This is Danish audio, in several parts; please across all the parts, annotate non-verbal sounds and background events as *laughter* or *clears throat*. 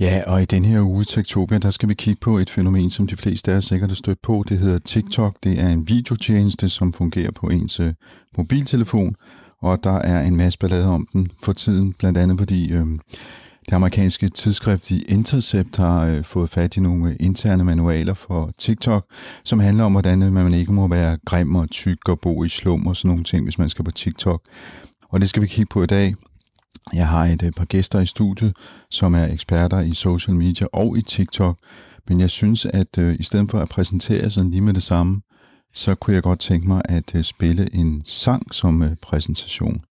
Ja, og i den her uge Tektopia, der skal vi kigge på et fænomen, som de fleste af jer sikkert har stødt på. Det hedder TikTok. Det er en videotjeneste, som fungerer på ens øh, mobiltelefon, og der er en masse ballade om den for tiden, blandt andet fordi øh, det amerikanske tidsskrift The Intercept har øh, fået fat i nogle interne manualer for TikTok, som handler om, hvordan øh, man ikke må være grim og tyk og bo i slum og sådan nogle ting, hvis man skal på TikTok. Og det skal vi kigge på i dag. Jeg har et øh, par gæster i studiet, som er eksperter i social media og i TikTok, men jeg synes, at øh, i stedet for at præsentere sådan lige med det samme, så kunne jeg godt tænke mig at øh, spille en sang som øh, præsentation.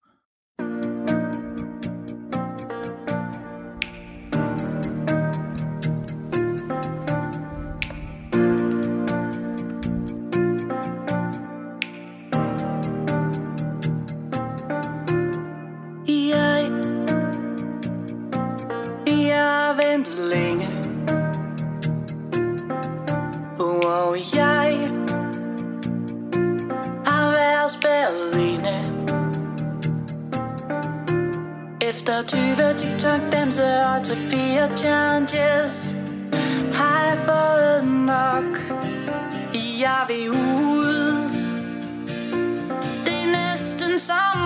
Efter 20 TikTok-danse og til fire challenges. Har jeg fået nok? Jeg vil ud Det er næsten som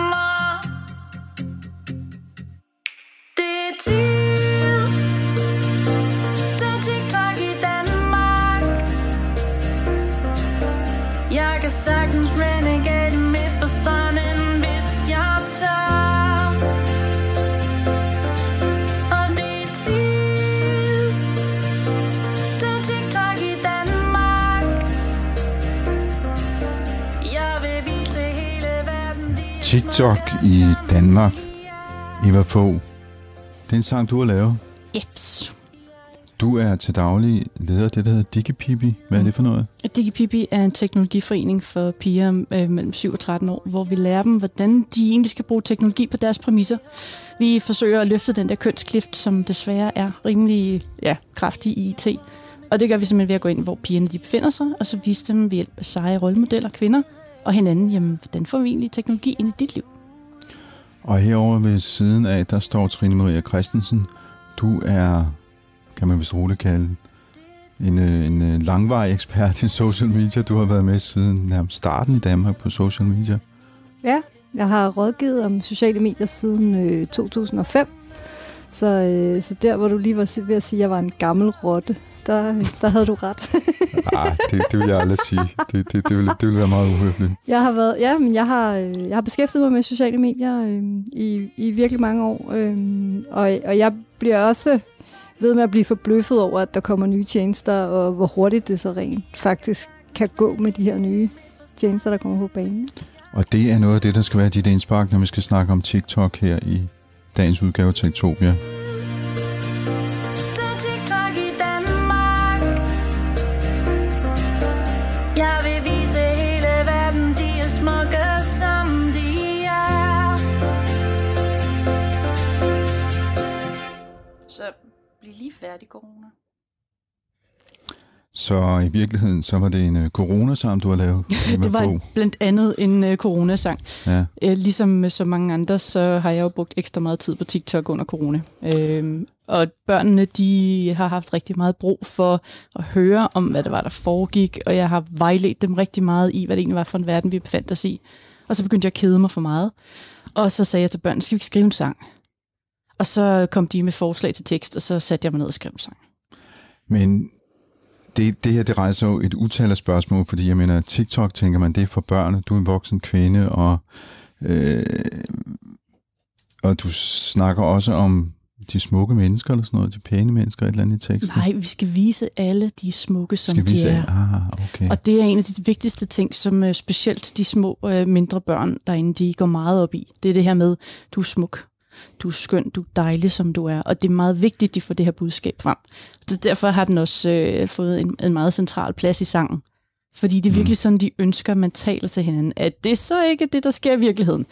TikTok i Danmark. Eva Fogh, det er en sang, du har lavet. Jeps. Du er til daglig leder af det, der hedder DigiPipi. Hvad er det for noget? DigiPipi er en teknologiforening for piger øh, mellem 7 og 13 år, hvor vi lærer dem, hvordan de egentlig skal bruge teknologi på deres præmisser. Vi forsøger at løfte den der kønsklift, som desværre er rimelig ja, kraftig i IT. Og det gør vi simpelthen ved at gå ind, hvor pigerne de befinder sig, og så vise dem ved hjælp af seje rollemodeller, kvinder og hinanden, jamen, hvordan får vi egentlig teknologi ind i dit liv? Og herovre ved siden af, der står Trine Maria Christensen. Du er, kan man vist roligt kalde, en, øh, en øh, langvarig ekspert i social media. Du har været med siden nærmest starten i Danmark på social media. Ja, jeg har rådgivet om sociale medier siden øh, 2005. Så, øh, så der, hvor du lige var ved at sige, at jeg var en gammel rotte, der, der havde du ret. Nej, *laughs* det, det vil jeg aldrig sige. Det, det, det, vil, det vil være meget uhøfligt. Jeg har været, ja, men jeg har, øh, jeg har beskæftiget mig med sociale medier øh, i, i virkelig mange år, øh, og, og jeg bliver også ved med at blive forbløffet over, at der kommer nye tjenester, og hvor hurtigt det så rent faktisk kan gå med de her nye tjenester, der kommer på banen. Og det er noget af det, der skal være dit indspark, når vi skal snakke om TikTok her i dagens udgave af Tektopia. Færdig, corona. Så i virkeligheden, så var det en uh, coronasang, du har lavet. *laughs* Det var blandt andet en uh, coronasang. Ja. Øh, ligesom med så mange andre, så har jeg jo brugt ekstra meget tid på TikTok under corona. Øhm, og børnene, de har haft rigtig meget brug for at høre om, hvad det var, der foregik, og jeg har vejledt dem rigtig meget i, hvad det egentlig var for en verden, vi befandt os i. Og så begyndte jeg at kede mig for meget. Og så sagde jeg til børnene, skal vi ikke skrive en sang? Og så kom de med forslag til tekst, og så satte jeg mig ned og skrev en sang. Men det, det her, det rejser jo et utal af spørgsmål, fordi jeg mener, TikTok, tænker man, det er for børn, du er en voksen kvinde, og, øh, og du snakker også om de smukke mennesker, eller sådan noget, de pæne mennesker, et eller andet i teksten. Nej, vi skal vise alle de smukke, som Skal vi de er. Ah, okay. Og det er en af de vigtigste ting, som øh, specielt de små, øh, mindre børn derinde, de går meget op i. Det er det her med, du er smuk. Du er skøn, du er dejlig, som du er. Og det er meget vigtigt, at de får det her budskab frem. Så derfor har den også øh, fået en, en meget central plads i sangen. Fordi det er virkelig sådan, de ønsker, at man taler til hinanden. At det er så ikke det, der sker i virkeligheden.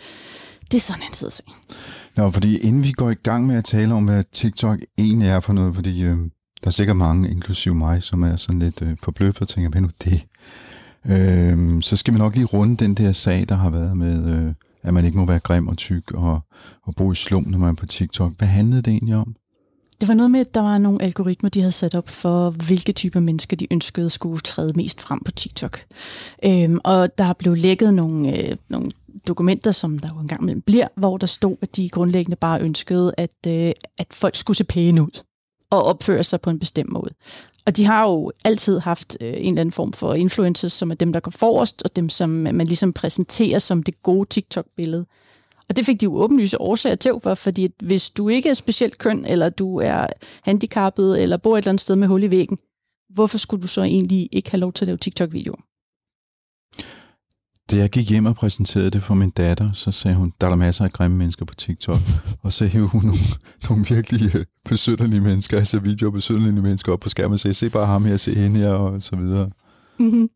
Det er sådan en side sag. Nå, fordi inden vi går i gang med at tale om, hvad TikTok egentlig er for noget, fordi øh, der er sikkert mange, inklusive mig, som er sådan lidt øh, forbløffet og tænker, hvad nu det? Øh, så skal vi nok lige runde den der sag, der har været med, øh, at man ikke må være grim og tyk og, og bo i slum, når man er på TikTok. Hvad handlede det egentlig om? Det var noget med, at der var nogle algoritmer, de havde sat op for, hvilke typer mennesker de ønskede skulle træde mest frem på TikTok. Øhm, og der blev lækket nogle, øh, nogle dokumenter, som der jo engang imellem bliver, hvor der stod, at de grundlæggende bare ønskede, at, øh, at folk skulle se pæne ud og opføre sig på en bestemt måde. Og de har jo altid haft øh, en eller anden form for influencers, som er dem, der går forrest, og dem, som øh, man ligesom præsenterer som det gode TikTok-billede. Og det fik de jo åbenlyse årsager til for, fordi at hvis du ikke er specielt køn, eller du er handicappet, eller bor et eller andet sted med hul i væggen, hvorfor skulle du så egentlig ikke have lov til at lave TikTok-videoer? Da jeg gik hjem og præsenterede det for min datter, så sagde hun, der er der masser af grimme mennesker på TikTok. og så hævde hun nogle, nogle virkelig øh, besønderlige mennesker, altså videoer besønderlige mennesker op på skærmen og sagde, se bare ham her, se hende her, og så videre. Mm-hmm.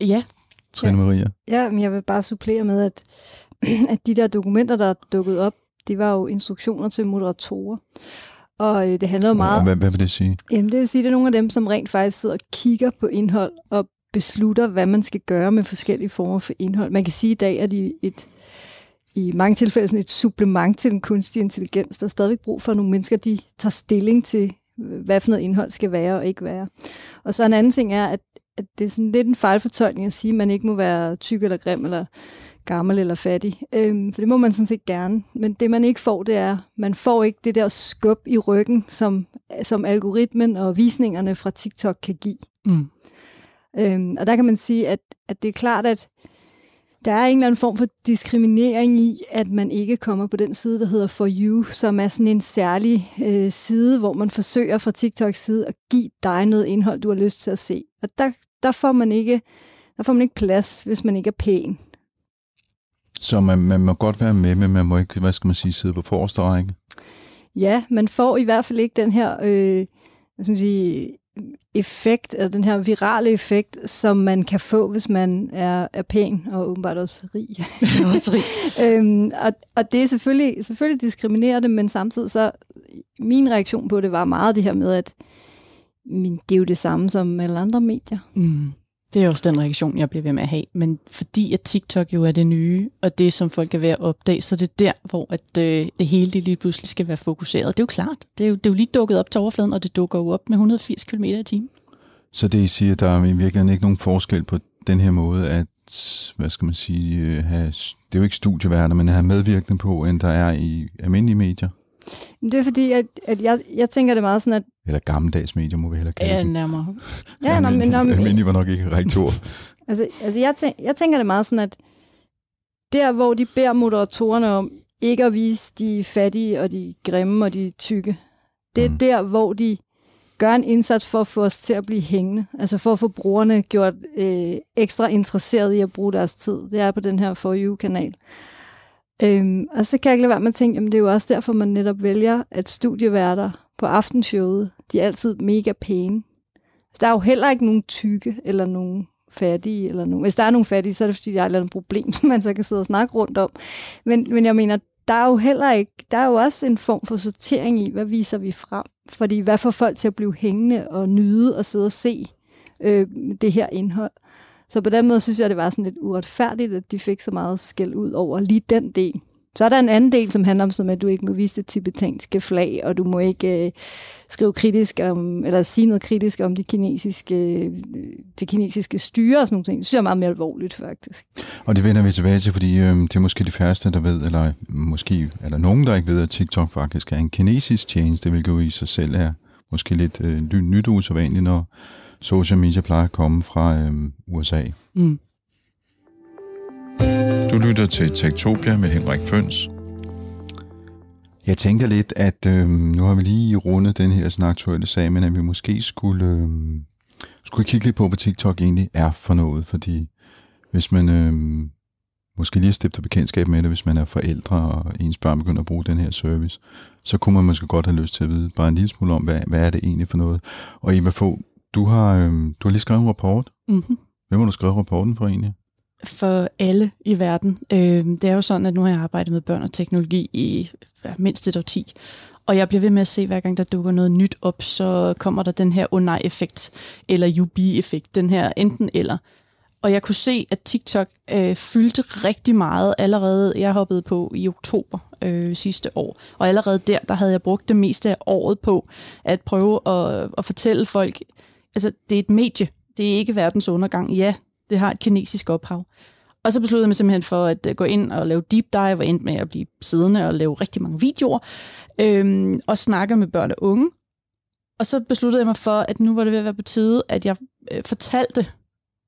Ja, Trine Maria. Ja, men jeg vil bare supplere med, at, *clears throat* at de der dokumenter, der er dukket op, det var jo instruktioner til moderatorer. Og øh, det handler jo meget... Hvad, hvad vil det sige? Jamen, det vil sige, at det er nogle af dem, som rent faktisk sidder og kigger på indhold og beslutter, hvad man skal gøre med forskellige former for indhold. Man kan sige, at i dag er de et, i mange tilfælde sådan et supplement til den kunstige intelligens. Der er stadigvæk brug for, at nogle mennesker de tager stilling til, hvad for noget indhold skal være og ikke være. Og så en anden ting er, at, at det er sådan lidt en fejlfortolkning at sige, at man ikke må være tyk eller grim eller gammel eller fattig. Øhm, for det må man sådan set gerne. Men det man ikke får, det er, man får ikke det der skub i ryggen, som, som algoritmen og visningerne fra TikTok kan give. Mm. Øhm, og der kan man sige, at, at det er klart, at der er en eller anden form for diskriminering i, at man ikke kommer på den side, der hedder For You, som er sådan en særlig øh, side, hvor man forsøger fra TikToks side at give dig noget indhold, du har lyst til at se. Og der, der, får, man ikke, der får man ikke plads, hvis man ikke er pæn. Så man, man må godt være med, men man må ikke, hvad skal man sige, sidde på forreste række. Ja, man får i hvert fald ikke den her øh, hvad skal man sige, effekt, eller den her virale effekt, som man kan få, hvis man er, er pæn og åbenbart også rig. *laughs* også rig. *laughs* øhm, og, og det er selvfølgelig, selvfølgelig diskriminerende, men samtidig så, min reaktion på det var meget det her med, at men det er jo det samme som alle andre medier. Mm. Det er også den reaktion, jeg bliver ved med at have. Men fordi at TikTok jo er det nye, og det, som folk er ved at opdage, så det er der, hvor at, øh, det hele det lige pludselig skal være fokuseret. Det er jo klart. Det er jo, det er jo lige dukket op til overfladen, og det dukker jo op med 180 km i timen. Så det I siger, der er i virkeligheden ikke nogen forskel på den her måde at, hvad skal man sige, øh, have, det er jo ikke studieværter, men at have medvirkende på, end der er i almindelige medier? Men det er fordi, at, at jeg, jeg tænker det meget sådan, at Eller gammeldags medier, må vi hellere kalde Ja, nærmere. *laughs* Ja, nå, men, nå, men, Almindelig var nok ikke rigtig ord. Altså, altså jeg, tænk, jeg tænker det meget sådan, at der, hvor de beder moderatorerne om ikke at vise de fattige og de grimme og de tykke, det er mm. der, hvor de gør en indsats for at få os til at blive hængende. Altså for at få brugerne gjort øh, ekstra interesseret i at bruge deres tid. Det er på den her For You-kanal. Øhm, og så kan jeg ikke lade være med at tænke, jamen det er jo også derfor, man netop vælger, at studieværter på aftenshowet, de er altid mega pæne. Altså, der er jo heller ikke nogen tykke eller nogen fattige. Eller nogen. Hvis der er nogen fattige, så er det fordi, der er et eller andet problem, som *laughs* man så kan sidde og snakke rundt om. Men, men jeg mener, der er jo heller ikke, der er jo også en form for sortering i, hvad viser vi frem? Fordi hvad får folk til at blive hængende og nyde og sidde og se øh, det her indhold? Så på den måde synes jeg, det var sådan lidt uretfærdigt, at de fik så meget skæld ud over lige den del. Så er der en anden del, som handler om, som at du ikke må vise det tibetanske flag, og du må ikke øh, skrive kritisk om, eller sige noget kritisk om de kinesiske, øh, det kinesiske styre og sådan nogle ting. Det synes jeg er meget mere alvorligt, faktisk. Og det vender vi tilbage til, fordi øh, det er måske de færreste, der ved, eller måske er der nogen, der ikke ved, at TikTok faktisk er en kinesisk tjeneste, hvilket jo i sig selv er måske lidt øh, nyt og usædvanligt, når social media plejer at komme fra øh, USA. Mm. Du lytter til Tektopia med Henrik Føns. Jeg tænker lidt, at øh, nu har vi lige rundet den her sådan aktuelle sag, men at vi måske skulle, øh, skulle kigge lidt på, hvad TikTok egentlig er for noget, fordi hvis man øh, måske lige at stifte bekendtskab med det, hvis man er forældre, og ens børn begynder at bruge den her service, så kunne man måske godt have lyst til at vide bare en lille smule om, hvad, hvad er det egentlig for noget. Og Eva Fogh, du har, øhm, du har lige skrevet en rapport. Mm-hmm. Hvem har du skrevet rapporten for egentlig? for alle i verden. Øh, det er jo sådan, at nu har jeg arbejdet med børn og teknologi i ja, mindst et år 10. Og jeg bliver ved med at se, hver gang der dukker noget nyt op, så kommer der den her oh nej-effekt, eller UB-effekt, den her enten eller. Og jeg kunne se, at TikTok øh, fyldte rigtig meget allerede, jeg hoppede på i oktober øh, sidste år. Og allerede der, der havde jeg brugt det meste af året på at prøve at, at fortælle folk, altså det er et medie, det er ikke verdens undergang. Ja, det har et kinesisk ophav. Og så besluttede jeg mig simpelthen for at øh, gå ind og lave deep dive, og endte med at blive siddende og lave rigtig mange videoer, øhm, og snakke med børn og unge. Og så besluttede jeg mig for, at nu var det ved at være på tide, at jeg øh, fortalte,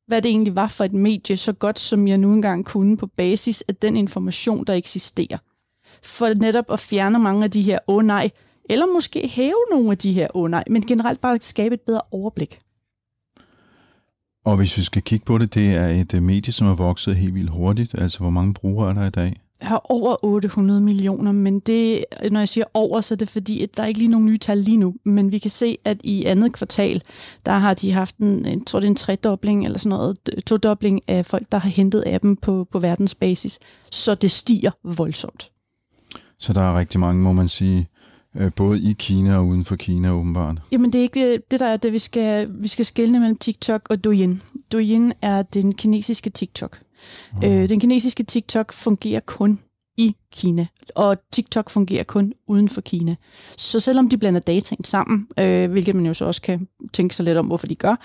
hvad det egentlig var for et medie, så godt som jeg nu engang kunne på basis af den information, der eksisterer. For netop at fjerne mange af de her, åh oh, nej, eller måske hæve nogle af de her, nej, men generelt bare skabe et bedre overblik. Og hvis vi skal kigge på det, det er et øh, medie, som er vokset helt vildt hurtigt. Altså, hvor mange brugere er der i dag? Har over 800 millioner, men det, når jeg siger over, så er det fordi, at der er ikke lige nogen nye tal lige nu. Men vi kan se, at i andet kvartal, der har de haft en, jeg tror det er en tredobling eller sådan noget, todobling af folk, der har hentet appen på, på verdensbasis. Så det stiger voldsomt. Så der er rigtig mange, må man sige, både i Kina og uden for Kina åbenbart. Jamen det er ikke det, der er det, vi skal, vi skal skelne mellem TikTok og Douyin. Douyin er den kinesiske TikTok. Ah. Øh, den kinesiske TikTok fungerer kun i Kina, og TikTok fungerer kun uden for Kina. Så selvom de blander data ind sammen, øh, hvilket man jo så også kan tænke sig lidt om, hvorfor de gør,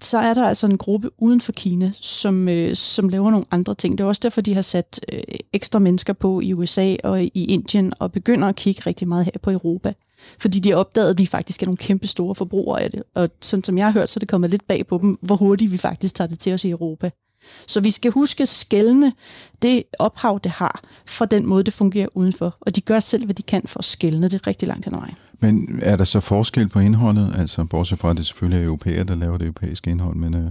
så er der altså en gruppe uden for Kina, som, øh, som laver nogle andre ting. Det er også derfor, de har sat øh, ekstra mennesker på i USA og i Indien, og begynder at kigge rigtig meget her på Europa. Fordi de har opdaget, at vi faktisk er nogle kæmpe store forbrugere af det. Og sådan som jeg har hørt, så er det kommet lidt bag på dem, hvor hurtigt vi faktisk tager det til os i Europa. Så vi skal huske at skælne det ophav, det har, fra den måde, det fungerer udenfor. Og de gør selv, hvad de kan for at skælne det rigtig langt hen ad vejen. Men er der så forskel på indholdet? Altså, bortset fra, at det selvfølgelig er europæer, der laver det europæiske indhold, men... Øh...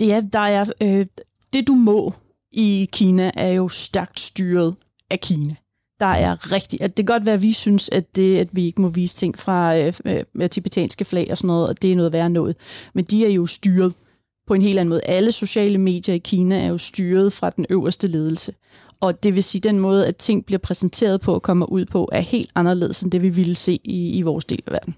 Det er, der er, øh, det du må i Kina er jo stærkt styret af Kina. Der er rigtig, at det kan godt være, at vi synes, at, det, at vi ikke må vise ting fra øh, øh, tibetanske flag og sådan noget, og det er noget værre noget. Men de er jo styret på en helt anden måde. Alle sociale medier i Kina er jo styret fra den øverste ledelse. Og det vil sige, at den måde, at ting bliver præsenteret på og kommer ud på, er helt anderledes end det, vi ville se i, i vores del af verden.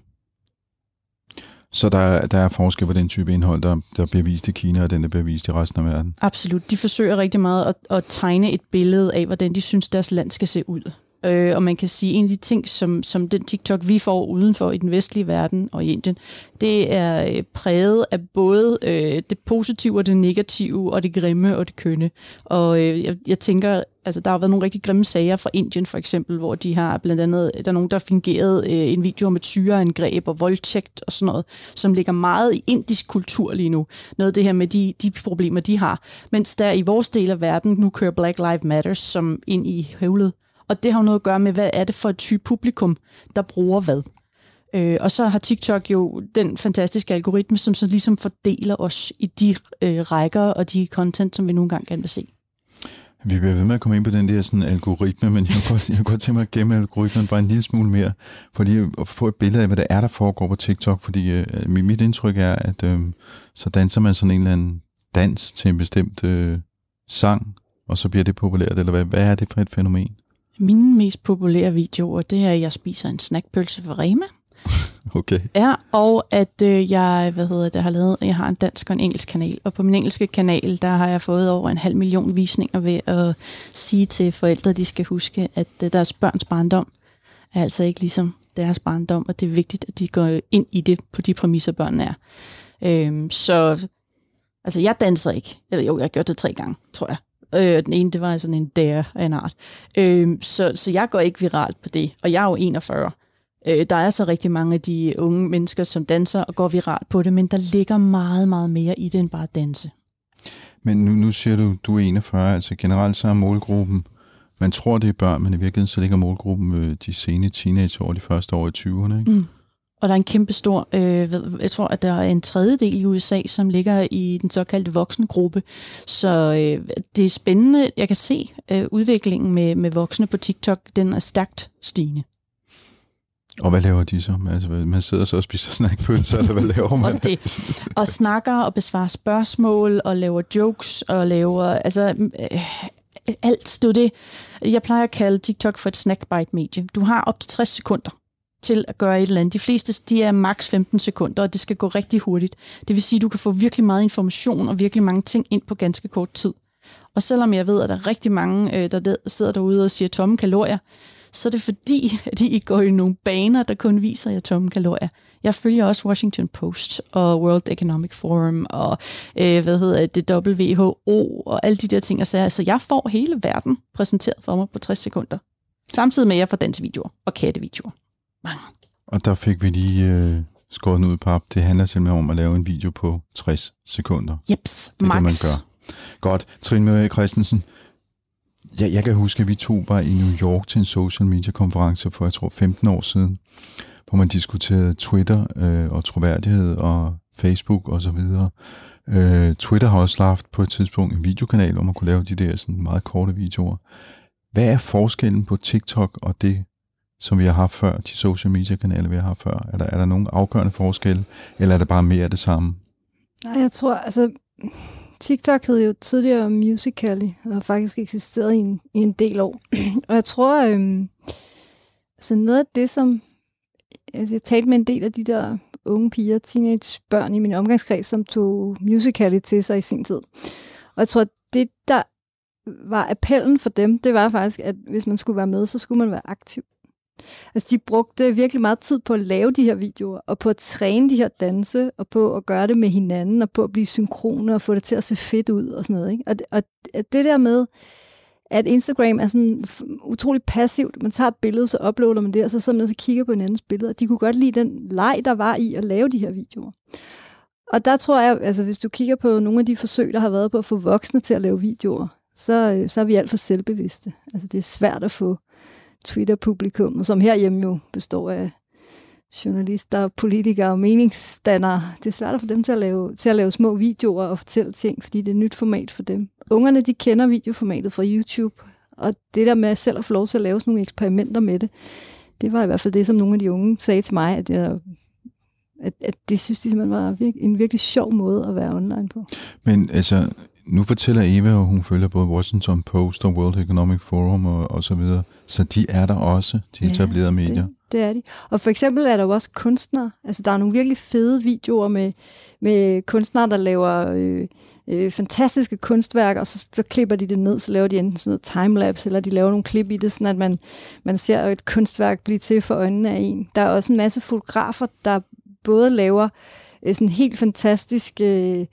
Så der, der er forskel på den type indhold, der, der bliver vist i Kina, og den, der bliver vist i resten af verden? Absolut. De forsøger rigtig meget at, at tegne et billede af, hvordan de synes, deres land skal se ud. Øh, og man kan sige, at en af de ting, som, som den TikTok, vi får udenfor i den vestlige verden og i Indien, det er øh, præget af både øh, det positive og det negative, og det grimme og det kønne. Og øh, jeg, jeg tænker, altså der har været nogle rigtig grimme sager fra Indien for eksempel, hvor de har blandt andet, der er nogen, der har fingeret øh, en video om et syreangreb og voldtægt og sådan noget, som ligger meget i indisk kultur lige nu. Noget af det her med de, de problemer, de har. Mens der i vores del af verden nu kører Black Lives Matter som ind i høvlet. Og det har jo noget at gøre med, hvad er det for et type publikum, der bruger hvad. Øh, og så har TikTok jo den fantastiske algoritme, som så ligesom fordeler os i de øh, rækker og de content, som vi nogle gange gerne vil se. Vi bliver ved med at komme ind på den der sådan algoritme, men jeg kunne, godt, jeg kan godt tænke mig at gemme algoritmen bare en lille smule mere, for lige at få et billede af, hvad der er, der foregår på TikTok, fordi øh, mit indtryk er, at øh, så danser man sådan en eller anden dans til en bestemt øh, sang, og så bliver det populært, eller hvad, hvad er det for et fænomen? Mine mest populære videoer, det er, at jeg spiser en snackpølse fra Rema. *laughs* Okay. Ja, og at øh, jeg, hvad hedder det, har lavet, jeg har en dansk og en engelsk kanal, og på min engelske kanal, der har jeg fået over en halv million visninger ved at sige til forældre, de skal huske, at øh, deres børns barndom er altså ikke ligesom deres barndom, og det er vigtigt, at de går ind i det på de præmisser, børnene er. Øhm, så altså, jeg danser ikke. Eller jo, jeg har gjort det tre gange, tror jeg. Øh, den ene, det var sådan en dare af en art. Øh, så, så jeg går ikke viralt på det, og jeg er jo 41. Øh, der er så rigtig mange af de unge mennesker, som danser og går viralt på det, men der ligger meget, meget mere i det end bare at danse. Men nu, nu siger du, du er 41, altså generelt så er målgruppen, man tror det er børn, men i virkeligheden så ligger målgruppen øh, de sene teenageår, de første år i 20'erne, ikke? Mm. Og der er en kæmpe stor, øh, jeg tror, at der er en tredjedel i USA, som ligger i den såkaldte voksne gruppe. Så øh, det er spændende. Jeg kan se øh, udviklingen med, med voksne på TikTok, den er stærkt stigende. Og hvad laver de så? Altså, man sidder så og spiser snackpølser, eller hvad laver man? Også det. Og snakker og besvarer spørgsmål og laver jokes og laver altså øh, alt det er det. Jeg plejer at kalde TikTok for et snackbite-medie. Du har op til 60 sekunder til at gøre et eller andet. De fleste de er maks 15 sekunder, og det skal gå rigtig hurtigt. Det vil sige, at du kan få virkelig meget information og virkelig mange ting ind på ganske kort tid. Og selvom jeg ved, at der er rigtig mange, øh, der sidder derude og siger tomme kalorier, så er det fordi, *laughs* at I går i nogle baner, der kun viser jer tomme kalorier. Jeg følger også Washington Post og World Economic Forum og øh, hvad hedder det, WHO og alle de der ting. Og sager. så jeg får hele verden præsenteret for mig på 60 sekunder. Samtidig med, at jeg får dansvideoer og kattevideoer. Og der fik vi lige øh, skåret den ud pap. Det handler simpelthen om at lave en video på 60 sekunder. Jeps, Det er max. det, man gør. Godt. Trine Marie Christensen, jeg, jeg kan huske, at vi to var i New York til en social media konference for, jeg tror, 15 år siden, hvor man diskuterede Twitter øh, og troværdighed og Facebook og så videre. Øh, Twitter har også haft på et tidspunkt en videokanal, hvor man kunne lave de der sådan meget korte videoer. Hvad er forskellen på TikTok og det, som vi har haft før, de social media kanaler, vi har haft før? Er der, er der nogen afgørende forskel, eller er det bare mere af det samme? Nej, jeg tror, altså, TikTok hed jo tidligere Musical.ly, og har faktisk eksisteret i en, i en del år. *clears throat* og jeg tror, øhm, altså noget af det, som... Altså, jeg talte med en del af de der unge piger, teenagebørn i min omgangskreds, som tog Musical.ly til sig i sin tid. Og jeg tror, det der var appellen for dem, det var faktisk, at hvis man skulle være med, så skulle man være aktiv. Altså, de brugte virkelig meget tid på at lave de her videoer, og på at træne de her danse, og på at gøre det med hinanden, og på at blive synkrone, og få det til at se fedt ud, og sådan noget. Ikke? Og, og det der med, at Instagram er sådan utrolig passivt. Man tager et billede, så uploader man det, og så sidder man og så kigger på hinandens billeder. De kunne godt lide den leg, der var i at lave de her videoer. Og der tror jeg, altså hvis du kigger på nogle af de forsøg, der har været på at få voksne til at lave videoer, så, øh, så er vi alt for selvbevidste. Altså det er svært at få Twitter-publikum, som herhjemme jo består af journalister, politikere og meningsdannere. Det er svært for dem til at, lave, til at lave små videoer og fortælle ting, fordi det er et nyt format for dem. Ungerne, de kender videoformatet fra YouTube, og det der med selv at få lov til at lave sådan nogle eksperimenter med det, det var i hvert fald det, som nogle af de unge sagde til mig, at, jeg, at, at det synes de simpelthen var en virkelig sjov måde at være online på. Men altså, nu fortæller Eva, at hun følger både Washington Post og World Economic Forum og, og så videre. Så de er der også, de Ja, etablerede medier. Det, det er de. Og for eksempel er der jo også kunstnere. Altså, der er nogle virkelig fede videoer med, med kunstnere, der laver øh, øh, fantastiske kunstværker, og så, så klipper de det ned, så laver de enten sådan noget timelapse, eller de laver nogle klip i det, sådan at man, man ser et kunstværk blive til for øjnene af en. Der er også en masse fotografer, der både laver øh, sådan helt fantastisk... Øh,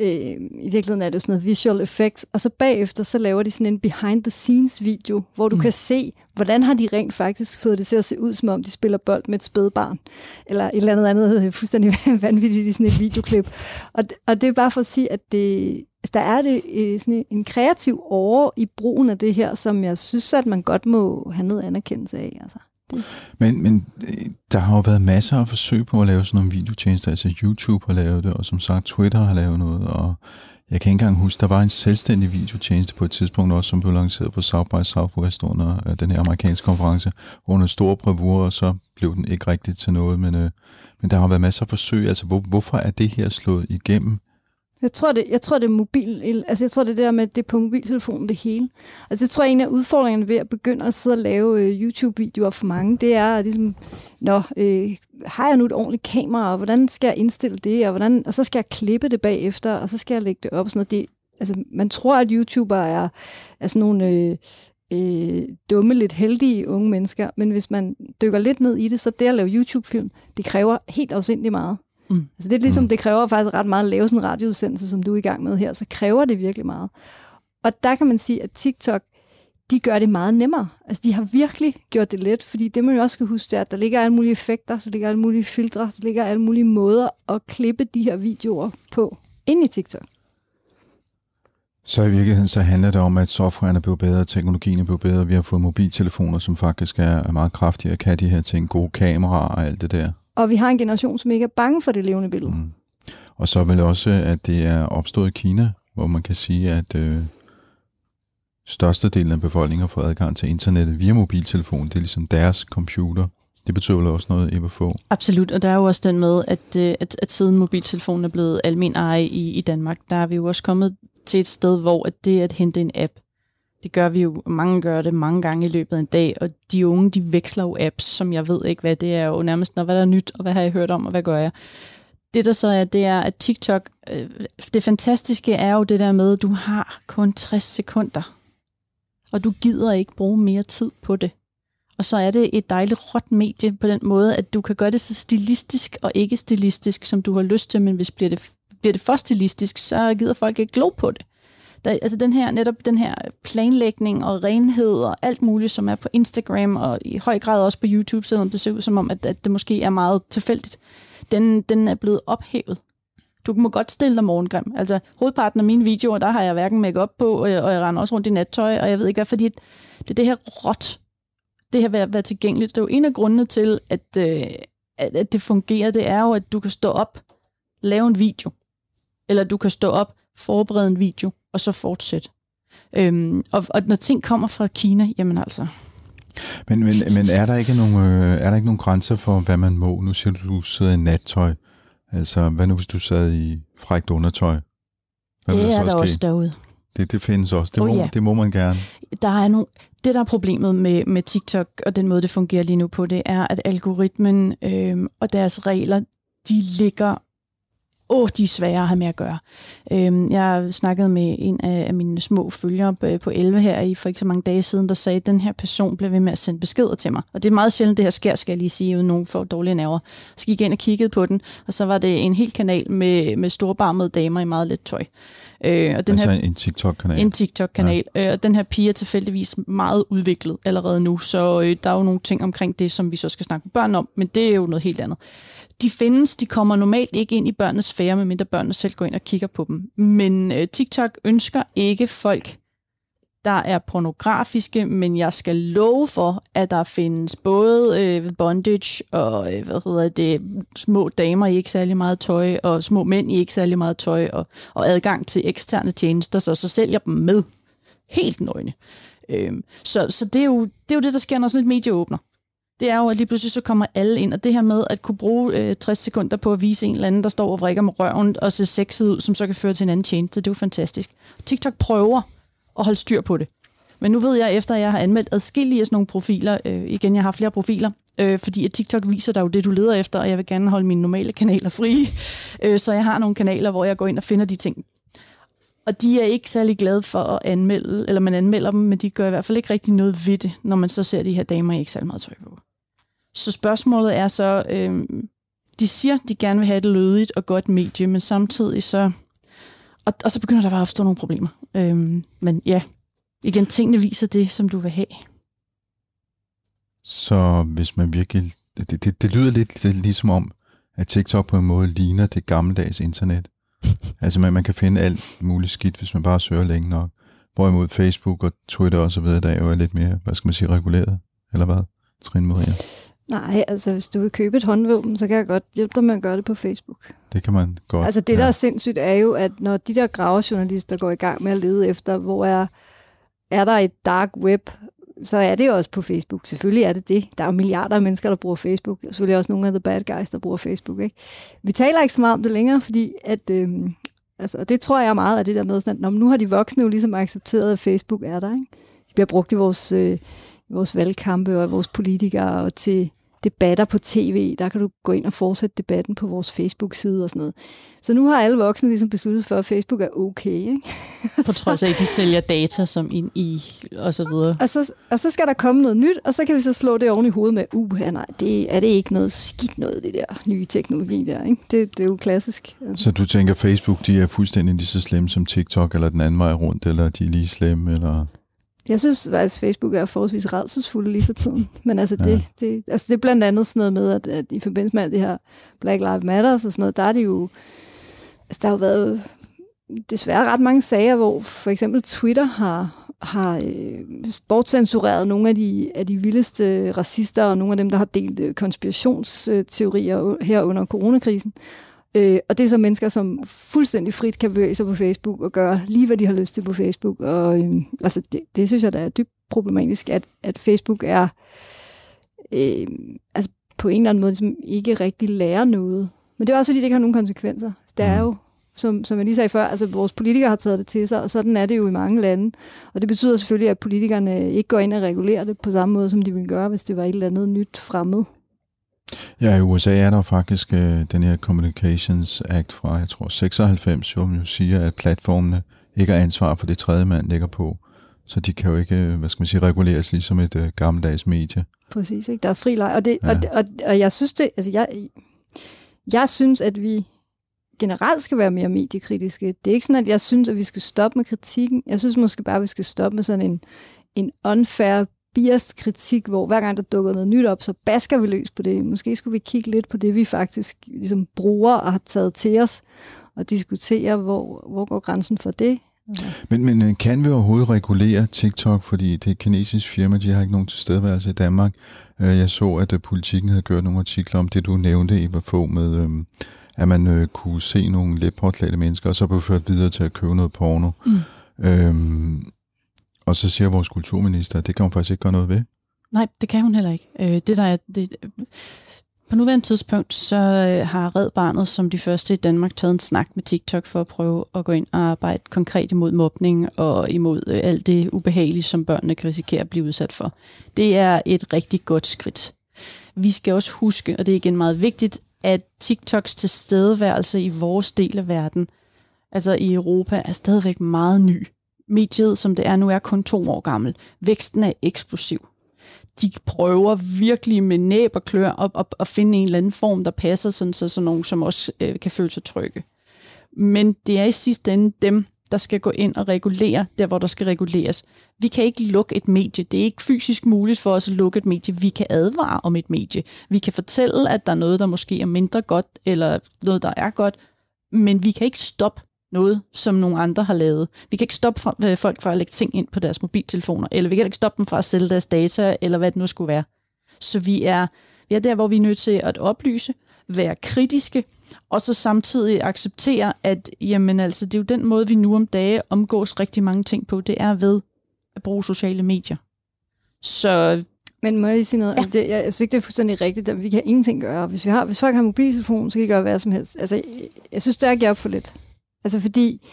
øh, i virkeligheden er det sådan noget visual effects, og så bagefter så laver de sådan en behind the scenes video, hvor du mm. kan se, hvordan har de rent faktisk fået det til at se ud, som om de spiller bold med et spædbarn, eller et eller andet andet *laughs* fuldstændig vanvittigt i sådan et videoklip. Og, det- og det er bare for at sige, at det, altså, der er det øh, sådan en kreativ over i brugen af det her, som jeg synes, at man godt må have noget anerkendelse af. Altså. Men, men øh, der har jo været masser af forsøg på at lave sådan nogle videotjenester. Altså YouTube har lavet det, og som sagt Twitter har lavet noget. Og jeg kan ikke engang huske, der var en selvstændig videotjeneste på et tidspunkt også, som blev lanceret på South by Southwest under øh, den her amerikanske konference. Under store bravur, og så blev den ikke rigtigt til noget. Men, øh, men der har været masser af forsøg. Altså hvor, hvorfor er det her slået igennem? Jeg tror, det, jeg tror, det er mobil, altså jeg tror, det er der med, at det er på mobiltelefonen det hele. Altså jeg tror, en af udfordringerne ved at begynde at sidde og lave øh, YouTube-videoer for mange, det er at ligesom, nå, øh, har jeg nu et ordentligt kamera, og hvordan skal jeg indstille det, og, hvordan, og så skal jeg klippe det bagefter, og så skal jeg lægge det op og sådan noget. Det, altså man tror, at YouTuber er, er sådan nogle øh, øh, dumme, lidt heldige unge mennesker, men hvis man dykker lidt ned i det, så det at lave YouTube-film, det kræver helt afsindig meget. Mm. Altså det er ligesom, det kræver faktisk ret meget at lave sådan en radioudsendelse, som du er i gang med her, så kræver det virkelig meget. Og der kan man sige, at TikTok, de gør det meget nemmere. Altså de har virkelig gjort det let, fordi det man jo også skal huske, det er, at der ligger alle mulige effekter, der ligger alle mulige filtre, der ligger alle mulige måder at klippe de her videoer på ind i TikTok. Så i virkeligheden så handler det om, at softwaren er blevet bedre, teknologien er blevet bedre, vi har fået mobiltelefoner, som faktisk er er meget kraftige og kan de her ting, gode kameraer og alt det der. Og vi har en generation, som ikke er bange for det levende billede. Mm. Og så vel også, at det er opstået i Kina, hvor man kan sige, at øh, størstedelen af befolkningen har fået adgang til internettet via mobiltelefon. Det er ligesom deres computer. Det betyder vel også noget, Eva få. Absolut, og der er jo også den med, at, øh, at, at siden mobiltelefonen er blevet almen eje i, i Danmark, der er vi jo også kommet til et sted, hvor at det at hente en app, det gør vi jo, mange gør det mange gange i løbet af en dag, og de unge, de veksler jo apps, som jeg ved ikke, hvad det er jo nærmest, når hvad der er nyt, og hvad har jeg hørt om, og hvad gør jeg? Det der så er, det er, at TikTok, øh, det fantastiske er jo det der med, at du har kun 60 sekunder, og du gider ikke bruge mere tid på det. Og så er det et dejligt råt medie på den måde, at du kan gøre det så stilistisk og ikke stilistisk, som du har lyst til, men hvis bliver det, bliver det for stilistisk, så gider folk ikke glo på det. Der, altså den her, netop den her planlægning og renhed og alt muligt, som er på Instagram og i høj grad også på YouTube, selvom det ser ud som om, at, at det måske er meget tilfældigt, den, den er blevet ophævet. Du må godt stille dig morgengrim. Altså hovedparten af mine videoer, der har jeg hverken make på, og jeg, og jeg render også rundt i nattøj, og jeg ved ikke hvad, fordi det er det her råt, det her at være tilgængeligt. Det er jo en af grundene til, at, øh, at, at det fungerer, det er jo, at du kan stå op, lave en video, eller du kan stå op, forberede en video, og så fortsætte. Øhm, og, og når ting kommer fra Kina, jamen altså, Men, men, men er, der ikke nogen, øh, er der ikke nogen grænser for, hvad man må? Nu siger du, du sidder i nattøj. Altså, hvad nu hvis du sad i frækt undertøj? Hvad det er der ske? også derude. Det, det findes også. Det, Oh, må, ja. det må man gerne. der er nogle, det, der er problemet med, med TikTok og den måde, det fungerer lige nu på, det er, at algoritmen øh, og deres regler, de ligger åh, de er svære at have med at gøre. Øhm, jeg snakkede med en af, af mine små følgere på, på 11 her i for ikke så mange dage siden, der sagde, at den her person blev ved med at sende beskeder til mig. Og det er meget sjældent, det her sker, skal jeg lige sige, uden nogen får dårlige nerver. Så gik jeg ind og kiggede på den, og så var det en hel kanal med, med storbarmede damer i meget let tøj. Øh, og den altså her, en TikTok-kanal. en TikTok-kanal. Ja. Øh, og den her pige er tilfældigvis meget udviklet allerede nu, så øh, der er jo nogle ting omkring det, som vi så skal snakke med børn om, men det er jo noget helt andet. De findes, de kommer normalt ikke ind i børnenes sfære, medmindre børnene selv går ind og kigger på dem. Men øh, TikTok ønsker ikke folk, der er pornografiske, men jeg skal love for, at der findes både øh, bondage og øh, hvad hedder det, små damer i ikke særlig meget tøj, og små mænd i ikke særlig meget tøj, og, og adgang til eksterne tjenester, så så sælger dem med helt nøgne. Øh, så så det, er jo, det er jo det, der sker, når sådan et medie åbner. Det er jo, at lige pludselig så kommer alle ind, og det her med at kunne bruge øh, 60 sekunder på at vise en eller anden, der står og vrikker med røven og ser sexet ud, som så kan føre til en anden tjeneste, det er jo fantastisk. TikTok prøver at holde styr på det. Men nu ved jeg, efter jeg har anmeldt adskillige af sådan nogle profiler, øh, igen, jeg har flere profiler, øh, fordi at TikTok viser dig jo det, du leder efter, og jeg vil gerne holde mine normale kanaler frie. Øh, så jeg har nogle kanaler, hvor jeg går ind og finder de ting. Og de er ikke særlig glade for at anmelde, eller man anmelder dem, men de gør i hvert fald ikke rigtig noget ved det, når man så ser de her damer i ikke særlig meget tøj på. Så spørgsmålet er så, øh, de siger, de gerne vil have et lødigt og godt medie, men samtidig så, og, og så begynder der bare at opstå nogle problemer. Øh, men ja, igen, tingene viser det, som du vil have. Så hvis man virkelig... Det, det, det lyder lidt, lidt ligesom om, at TikTok på en måde ligner det gammeldags internet altså man, man kan finde alt muligt skidt, hvis man bare søger længe nok. Hvorimod Facebook og Twitter og så videre, der er jo lidt mere, hvad skal man sige, reguleret. Eller hvad? Trine Maria. Nej, altså hvis du vil købe et håndvåben, så kan jeg godt hjælpe dig med at gøre det på Facebook. Det kan man godt. Altså det, der er sindssygt, er jo, at når de der gravejournalister går i gang med at lede efter, hvor er, er der et dark web, så er det jo også på Facebook. Selvfølgelig er det det. Der er jo milliarder af mennesker, der bruger Facebook. Der er selvfølgelig også nogle af the bad guys, der bruger Facebook. Ikke? Vi taler ikke så meget om det længere, fordi at, øhm, altså, det tror jeg meget af det der med, sådan, at nu har de voksne jo ligesom accepteret, at Facebook er der. Ikke? Det bliver brugt i vores, øh, vores valgkampe og i vores politikere og til debatter på tv. Der kan du gå ind og fortsætte debatten på vores Facebook-side og sådan noget. Så nu har alle voksne ligesom besluttet for, at Facebook er okay. Ikke? På *laughs* trods af, at de sælger data som ind i, og så videre. Og så, og så skal der komme noget nyt, og så kan vi så slå det oven i hovedet med, uh, nej, det, er det ikke noget skidt noget, det der nye teknologi der, ikke? Det, det er jo klassisk. Altså. Så du tænker, Facebook de er fuldstændig lige så slemme som TikTok, eller den anden vej rundt, eller de er lige slemme, eller... Jeg synes faktisk, Facebook er forholdsvis redselsfulde lige for tiden. Men altså, Ja. det, det, altså det er blandt andet sådan noget med, at, at i forbindelse med alt det her Black Lives Matter og sådan noget, der er det jo... Altså, der har jo været desværre ret mange sager, hvor for eksempel Twitter har, har øh, bortcensureret nogle af de, af de vildeste racister, og nogle af dem, der har delt øh, konspirationsteorier her under coronakrisen. Øh, og det er så mennesker, som fuldstændig frit kan bevæge sig på Facebook og gøre lige, hvad de har lyst til på Facebook. Og øh, altså, det, det synes jeg, der er dybt problematisk, at, at Facebook er øh, altså, på en eller anden måde som ikke rigtig lærer noget. Men det er også, fordi det ikke har nogen konsekvenser. Der er jo som, som jeg lige sagde før, altså vores politikere har taget det til sig, og sådan er det jo i mange lande. Og det betyder selvfølgelig, at politikerne ikke går ind og regulerer det på samme måde, som de ville gøre, hvis det var et eller andet nyt fremmed. Ja, i USA er der faktisk øh, den her Communications Act fra, jeg tror, 96, som jo siger, at platformene ikke har ansvar for det tredje mand ligger på. Så de kan jo ikke, øh, hvad skal man sige, reguleres ligesom et øh, gammeldags medie. Præcis, ikke? Der er fri leg. Og, det, Ja. ja. og, og, og jeg synes det, altså jeg, jeg synes, at vi generelt skal være mere mediekritiske. Det er ikke sådan, at jeg synes, at vi skal stoppe med kritikken. Jeg synes måske bare, at vi skal stoppe med sådan en, en unfair biased kritik, hvor hver gang der dukker noget nyt op, så basker vi løs på det. Måske skulle vi kigge lidt på det, vi faktisk ligesom bruger og har taget til os, og diskutere, hvor, hvor går grænsen for det. Men, men øh, kan vi overhovedet regulere TikTok, fordi det er et kinesisk firma, de har ikke nogen tilstedeværelse i Danmark. Øh, Jeg så, at øh, politikken havde gjort nogle artikler om det, du nævnte, Eva få med, øhm, at man kunne se nogle let påklædte mennesker, og så blev ført videre til at købe noget porno. Mm. Øhm, og så siger vores kulturminister, at det kan hun faktisk ikke gøre noget ved. Nej, det kan hun heller ikke. Øh, det der er, det, på nuværende tidspunkt, så øh, har Red Barnet som de første i Danmark taget en snak med TikTok for at prøve at gå ind og arbejde konkret imod mobning og imod øh, alt det ubehagelige, som børnene kan risikere at blive udsat for. Det er et rigtig godt skridt. Vi skal også huske, og det er igen meget vigtigt, at TikToks tilstedeværelse i vores del af verden, altså i Europa, er stadigvæk meget ny. Mediet, som det er nu, er kun to år gammel. Væksten er eksplosiv de prøver virkelig med næb og klør op, op at finde en eller anden form, der passer, sådan, så sådan nogen som også øh, kan føle sig trygge. Men det er i sidste ende dem, der skal gå ind og regulere der, hvor der skal reguleres. Vi kan ikke lukke et medie. Det er ikke fysisk muligt for os at lukke et medie. Vi kan advare om et medie. Vi kan fortælle, at der er noget, der måske er mindre godt, eller noget, der er godt, men vi kan ikke stoppe noget, som nogle andre har lavet. Vi kan ikke stoppe fra, øh, folk fra at lægge ting ind på deres mobiltelefoner, eller vi kan ikke stoppe dem fra at sælge deres data, eller hvad det nu skulle være. Så vi er, vi er der, hvor vi er nødt til at oplyse, være kritiske, og så samtidig acceptere, at jamen, altså, det er jo den måde, vi nu om dage omgås rigtig mange ting på, det er ved at bruge sociale medier. Så Men må jeg lige sige noget? Ja. Altså det, jeg, jeg synes ikke, det er fuldstændig rigtigt, at vi kan ingenting gøre. Hvis, vi har, hvis folk har mobiltelefon, så kan de gøre hvad som helst. Altså, jeg, jeg synes, det er op for lidt. Altså fordi,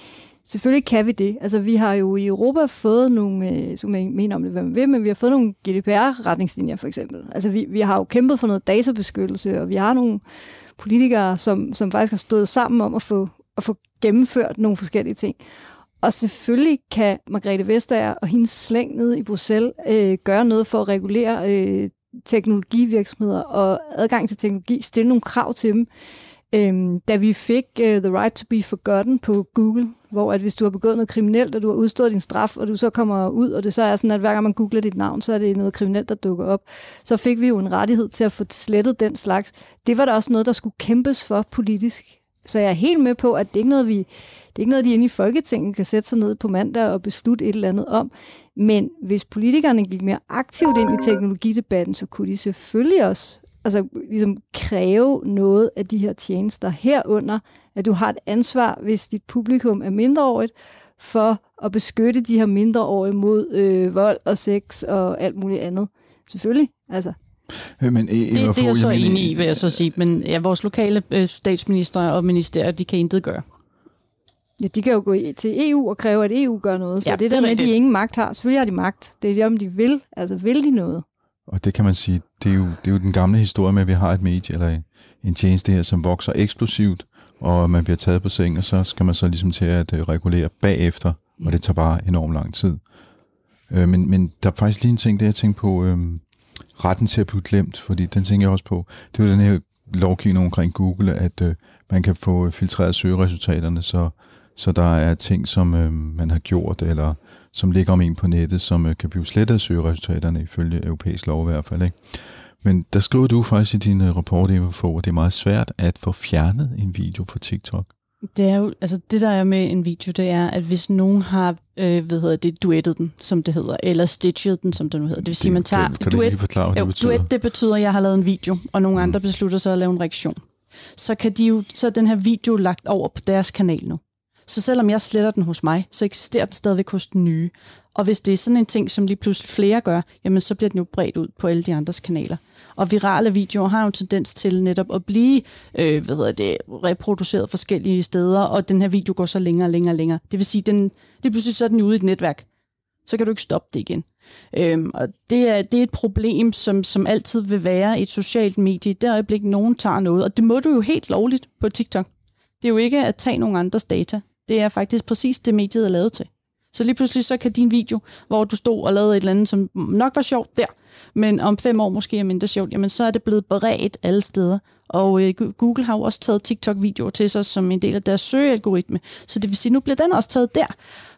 selvfølgelig kan vi det. Altså vi har jo i Europa fået nogle, øh, så man mener om det, hvad man vil, men vi har fået nogle GDPR-retningslinjer for eksempel. Altså vi, vi har jo kæmpet for noget databeskyttelse, og vi har nogle politikere, som, som faktisk har stået sammen om at få, at få gennemført nogle forskellige ting. Og selvfølgelig kan Margrethe Vestager og hendes slæng nede i Bruxelles øh, gøre noget for at regulere øh, teknologivirksomheder og adgang til teknologi, stille nogle krav til dem. Øhm, da vi fik uh, The Right to be Forgotten på Google, hvor at hvis du har begået noget kriminelt, og du har udstået din straf, og du så kommer ud, og det så er sådan, at hver gang man googler dit navn, så er det noget kriminelt, der dukker op, så fik vi jo en rettighed til at få slettet den slags. Det var da også noget, der skulle kæmpes for politisk. Så jeg er helt med på, at det ikke er noget, vi, det er ikke noget, de inde i Folketinget kan sætte sig ned på mandag og beslutte et eller andet om. Men hvis politikerne gik mere aktivt ind i teknologidebatten, så kunne de selvfølgelig også altså, ligesom kræve noget af de her tjenester herunder, at du har et ansvar, hvis dit publikum er mindreårigt, for at beskytte de her mindreårige mod øh, vold og sex og alt muligt andet. Selvfølgelig, altså. Øh, Men, det, det er jeg så enig i, vil jeg så sige. Men ja, vores lokale øh, statsminister og ministerier, de kan intet gøre. Ja, de kan jo gå til EU og kræve, at EU gør noget. Så Ja, det det er der med, at de ingen magt har. Selvfølgelig har de magt. Det er det, om de vil. Altså, vil de noget? Og det kan man sige, det er, jo, det er jo den gamle historie med, at vi har et medie eller en tjeneste her, som vokser eksplosivt, og man bliver taget på seng, og så skal man så ligesom til at øh, regulere bagefter, og det tager bare enormt lang tid. Øh, men, men der er faktisk lige en ting, det jeg tænkte på, øh, retten til at blive glemt, fordi den tænker jeg også på, det er jo den her lovgivning omkring Google, at øh, man kan få øh, filtreret søgeresultaterne, så, så der er ting, som øh, man har gjort, eller som ligger om en på nettet, som øh, kan blive slettet af søgeresultaterne, ifølge europæisk lov i hvert fald. Ikke? Men der skriver du faktisk i din øh, rapport, Eva Fogh, at det er meget svært at få fjernet en video fra TikTok. Det er jo, altså det der er med en video, det er, at hvis nogen har, øh, hvad hedder det, duettet den, som det hedder, eller stitchet den, som det nu hedder. Det vil sige, man tager... Kan, kan du lige forklare, hvad jo, det betyder? duet, det betyder, at jeg har lavet en video, og nogle Mm. andre beslutter sig at lave en reaktion. Så, kan de jo, så er den her video lagt over på deres kanal nu. Så selvom jeg sletter den hos mig, så eksisterer den stadigvæk hos den nye. Og hvis det er sådan en ting, som lige pludselig flere gør, jamen så bliver den jo bredt ud på alle de andres kanaler. Og virale videoer har jo en tendens til netop at blive øh, hvad hedder det, reproduceret forskellige steder, og den her video går så længere og længere og længere. Det vil sige, den, det pludselig sådan ude i et netværk. Så kan du ikke stoppe det igen. Øhm, og det er, det er et problem, som, som altid vil være i et socialt medie. I det øjeblik, nogen tager noget, og det må du jo helt lovligt på TikTok. Det er jo ikke at tage nogen andres data. Det er faktisk præcis det, mediet er lavet til. Så lige pludselig så kan din video, hvor du stod og lavede et eller andet, som nok var sjovt der, men om fem år måske er mindre sjovt, jamen så er det blevet beredt alle steder. Og øh, Google har jo også taget TikTok-videoer til sig som en del af deres søgealgoritme. Så det vil sige, nu bliver den også taget der.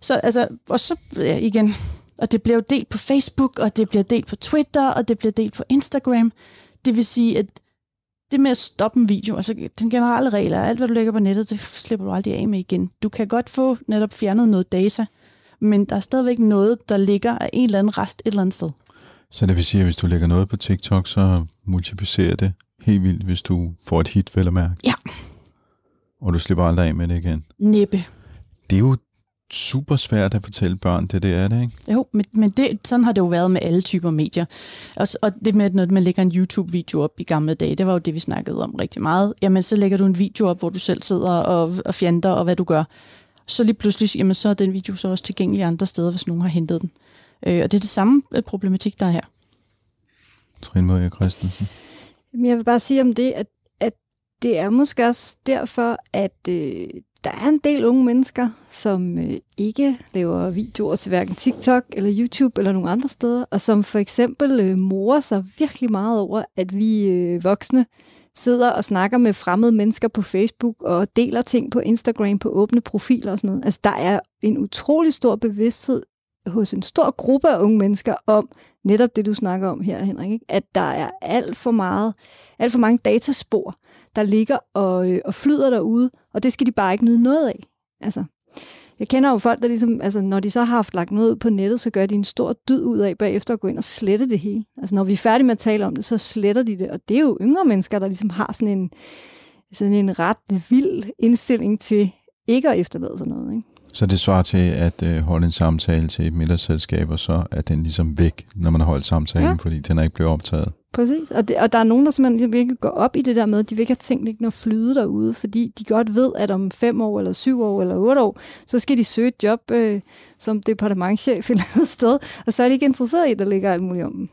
Så altså, og så ja, igen, og det bliver jo delt på Facebook, og det bliver delt på Twitter, og det bliver delt på Instagram. Det vil sige, at det med at stoppe en video, altså den generelle regel er, alt hvad du lægger på nettet, det slipper du aldrig af med igen. Du kan godt få netop fjernet noget data, men der er stadigvæk noget, der ligger af en eller anden rest et eller andet sted. Så det vil sige, at hvis du lægger noget på TikTok, så multiplicerer det helt vildt, hvis du får et hit, vel at mærke. Ja. Og du slipper aldrig af med det igen. Næppe. Det er jo super svært at fortælle børn, det, det er det, ikke? Jo, men, men det, sådan har det jo været med alle typer medier. Og, og det med, at når man lægger en YouTube-video op i gamle dage, det var jo det, vi snakkede om rigtig meget. Jamen, så lægger du en video op, hvor du selv sidder og, og fjander, og hvad du gør. Så lige pludselig, jamen, så er den video så også tilgængelig andre steder, hvis nogen har hentet den. Øh, og det er det samme øh, problematik, der er her. Trine Maria Christensen. Men jeg vil bare sige om det, at, at det er måske også derfor, at øh, der er en del unge mennesker, som øh, ikke laver videoer til hverken TikTok eller YouTube eller nogle andre steder, og som for eksempel øh, morer sig virkelig meget over, at vi øh, voksne sidder og snakker med fremmede mennesker på Facebook og deler ting på Instagram på åbne profiler og sådan noget. Altså, der er en utrolig stor bevidsthed hos en stor gruppe af unge mennesker om netop det, du snakker om her, Henrik, ikke? at der er alt for meget, alt for mange dataspor, der ligger og, øh, og flyder derude, og det skal de bare ikke nyde noget af. Altså, jeg kender jo folk, der ligesom, altså, når de så har haft lagt noget ud på nettet, så gør de en stor dyd ud af bagefter at gå ind og slette det hele. Altså, når vi er færdige med at tale om det, så sletter de det, og det er jo yngre mennesker, der ligesom har sådan en, sådan en ret vild indstilling til ikke at efterlade sig noget, ikke? Så det svarer til at øh, holde en samtale til et middagsselskab, og så er den ligesom væk, når man har holdt samtalen, Ja. fordi den er ikke blevet optaget. Præcis, og, det, og der er nogen, der simpelthen virkelig går op i det der med, at de vil ikke have ting liggende og flyde derude, fordi de godt ved, at om fem år, eller syv år, eller otte år, så skal de søge et job øh, som departementchef *laughs* et eller andet sted, og så er de ikke interesseret i, at der ligger alt muligt om dem.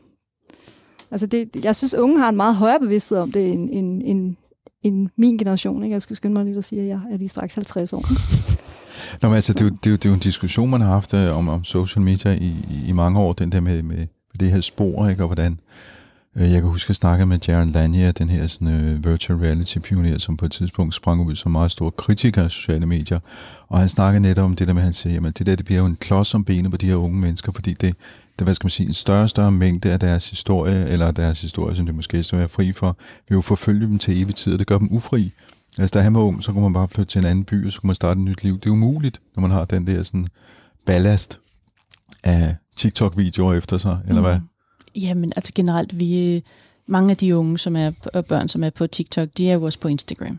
Altså det, jeg synes, unge har en meget højere bevidsthed om det, end, end, end, end min generation. Ikke? Jeg skal skynde mig lidt at sige, at jeg er lige straks 50 år. Nå, men altså, det, er jo, det, er jo, det er jo en diskussion, man har haft øh, om, om social media i, i, mange år, den der med, med det her spor, ikke, og hvordan... Øh, jeg kan huske, at jeg snakkede med Jaron Lanier, den her sådan, øh, virtual reality pioner, som på et tidspunkt sprang ud som meget stor kritiker af sociale medier. Og han snakkede netop om det der med, at han siger, at det der det bliver jo en klods om benet på de her unge mennesker, fordi det, det hvad skal man sige, en større og større mængde af deres historie, eller deres historie, som det måske skal være fri for, vil jo forfølge dem til evig tid, og det gør dem ufri. Altså, da han var ung, så kunne man bare flytte til en anden by, og så kunne man starte et nyt liv. Det er umuligt, når man har den der sådan ballast af TikTok-videoer efter sig, eller hvad? Mm. Jamen, altså generelt, vi, mange af de unge, som er og børn, som er på TikTok, de er jo også på Instagram,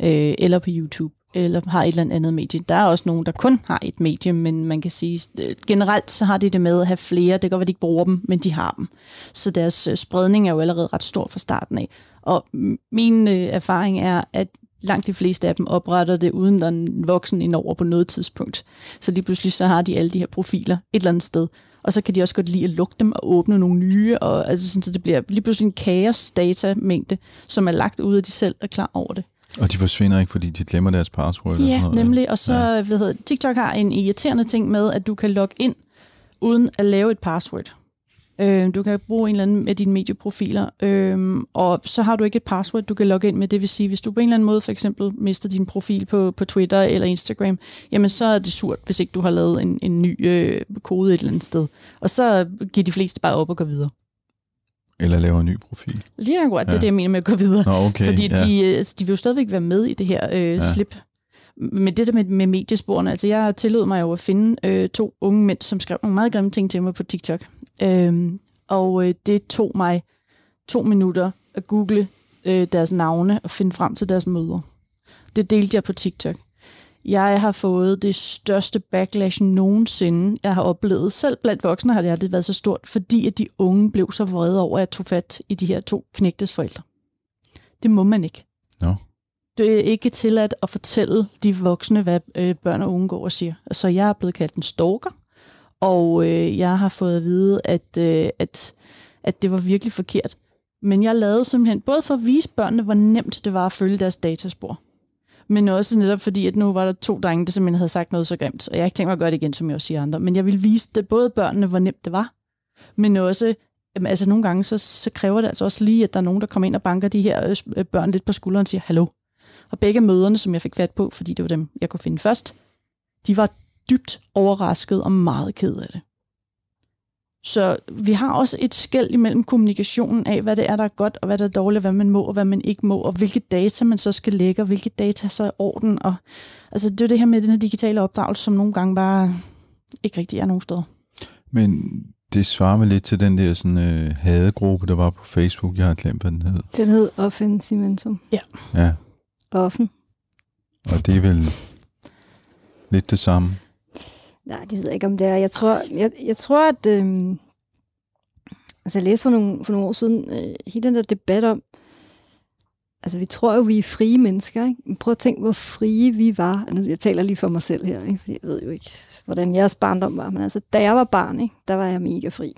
øh, eller på YouTube, eller har et eller andet medie. Der er også nogen, der kun har et medie, men man kan sige, øh, generelt så har de det med at have flere. Det kan godt være, de ikke bruger dem, men de har dem. Så deres øh, spredning er jo allerede ret stor fra starten af. Og min øh, erfaring er, at langt de fleste af dem opretter det, uden der er en voksen indover på noget tidspunkt. Så lige pludselig så har de alle de her profiler et eller andet sted. Og så kan de også godt lide at lukke dem og åbne nogle nye, og altså sådan, så det bliver lige pludselig en kaos datamængde, som er lagt ud, og de selv er klar over det. Og de forsvinder ikke, fordi de glemmer deres password. eller Ja, sådan noget. nemlig. Og så, ja. hvad hedder, TikTok har en irriterende ting med, at du kan logge ind, uden at lave et password. Øh, du kan bruge en eller anden af dine medieprofiler, øh, og så har du ikke et password, du kan logge ind med. Det vil sige, hvis du på en eller anden måde for eksempel mister din profil på, på Twitter eller Instagram, jamen så er det surt, hvis ikke du har lavet en, en ny øh, kode et eller andet sted. Og så giver de fleste bare op og går videre. Eller laver en ny profil. Lige akkurat, ja. det er det, jeg mener med at gå videre. Nå, okay. Fordi ja. de, øh, de vil jo stadigvæk være med i det her øh, ja. Slip. med det der med, med mediesporene, altså jeg tillod mig jo at finde øh, to unge mænd, som skrev nogle meget grimme ting til mig på TikTok. Øhm, og øh, det tog mig to minutter at google øh, deres navne og finde frem til deres møder. Det delte jeg på TikTok. Jeg har fået det største backlash nogensinde, jeg har oplevet. Selv blandt voksne har det aldrig været så stort, fordi at de unge blev så vrede over, at jeg tog fat i de her to knægtes forældre. Det må man ikke. Nå. Det er ikke tilladt at fortælle de voksne, hvad øh, børn og unge går og siger. Så jeg er blevet kaldt en stalker, og øh, jeg har fået at vide, at, øh, at, at det var virkelig forkert. Men jeg lavede simpelthen, både for at vise børnene, hvor nemt det var at følge deres dataspor, men også netop fordi, at nu var der to drenge, der simpelthen havde sagt noget så grimt, og jeg har ikke tænkt mig at gøre det igen, som jeg også siger andre, men jeg vil vise det, både børnene, hvor nemt det var, men også, altså nogle gange, så, så kræver det altså også lige, at der er nogen, der kommer ind og banker de her øh, øh, børn lidt på skulderen og siger, hallo. Og begge møderne, som jeg fik fat på, fordi det var dem, jeg kunne finde først, de var dybt overrasket og meget ked af det. Så vi har også et skæld imellem kommunikationen af, hvad det er, der er godt, og hvad der er dårligt, hvad man må, og hvad man ikke må, og hvilke data man så skal lægge, og hvilke data så er orden. Og, altså, det er det her med den her digitale opdragelse, som nogle gange bare ikke rigtig er nogen steder. Men det svarer vel lidt til den der sådan, øh, hadegruppe, der var på Facebook. Jeg har glemt, hvad den hed. Den hed Offensimentum. Ja, Offen. og det er vel lidt det samme. Nej, det ved jeg ikke, om det er. Jeg tror, jeg, jeg tror at... Øhm, altså, jeg læste for nogle, for nogle år siden øh, hele den der debat om... Altså, vi tror jo, vi er frie mennesker, ikke? Men prøv at tænke, hvor frie vi var. Nu, jeg taler lige for mig selv her, ikke? Fordi jeg ved jo ikke, hvordan jeres barndom var. Men altså, da jeg var barn, ikke? der var jeg mega fri.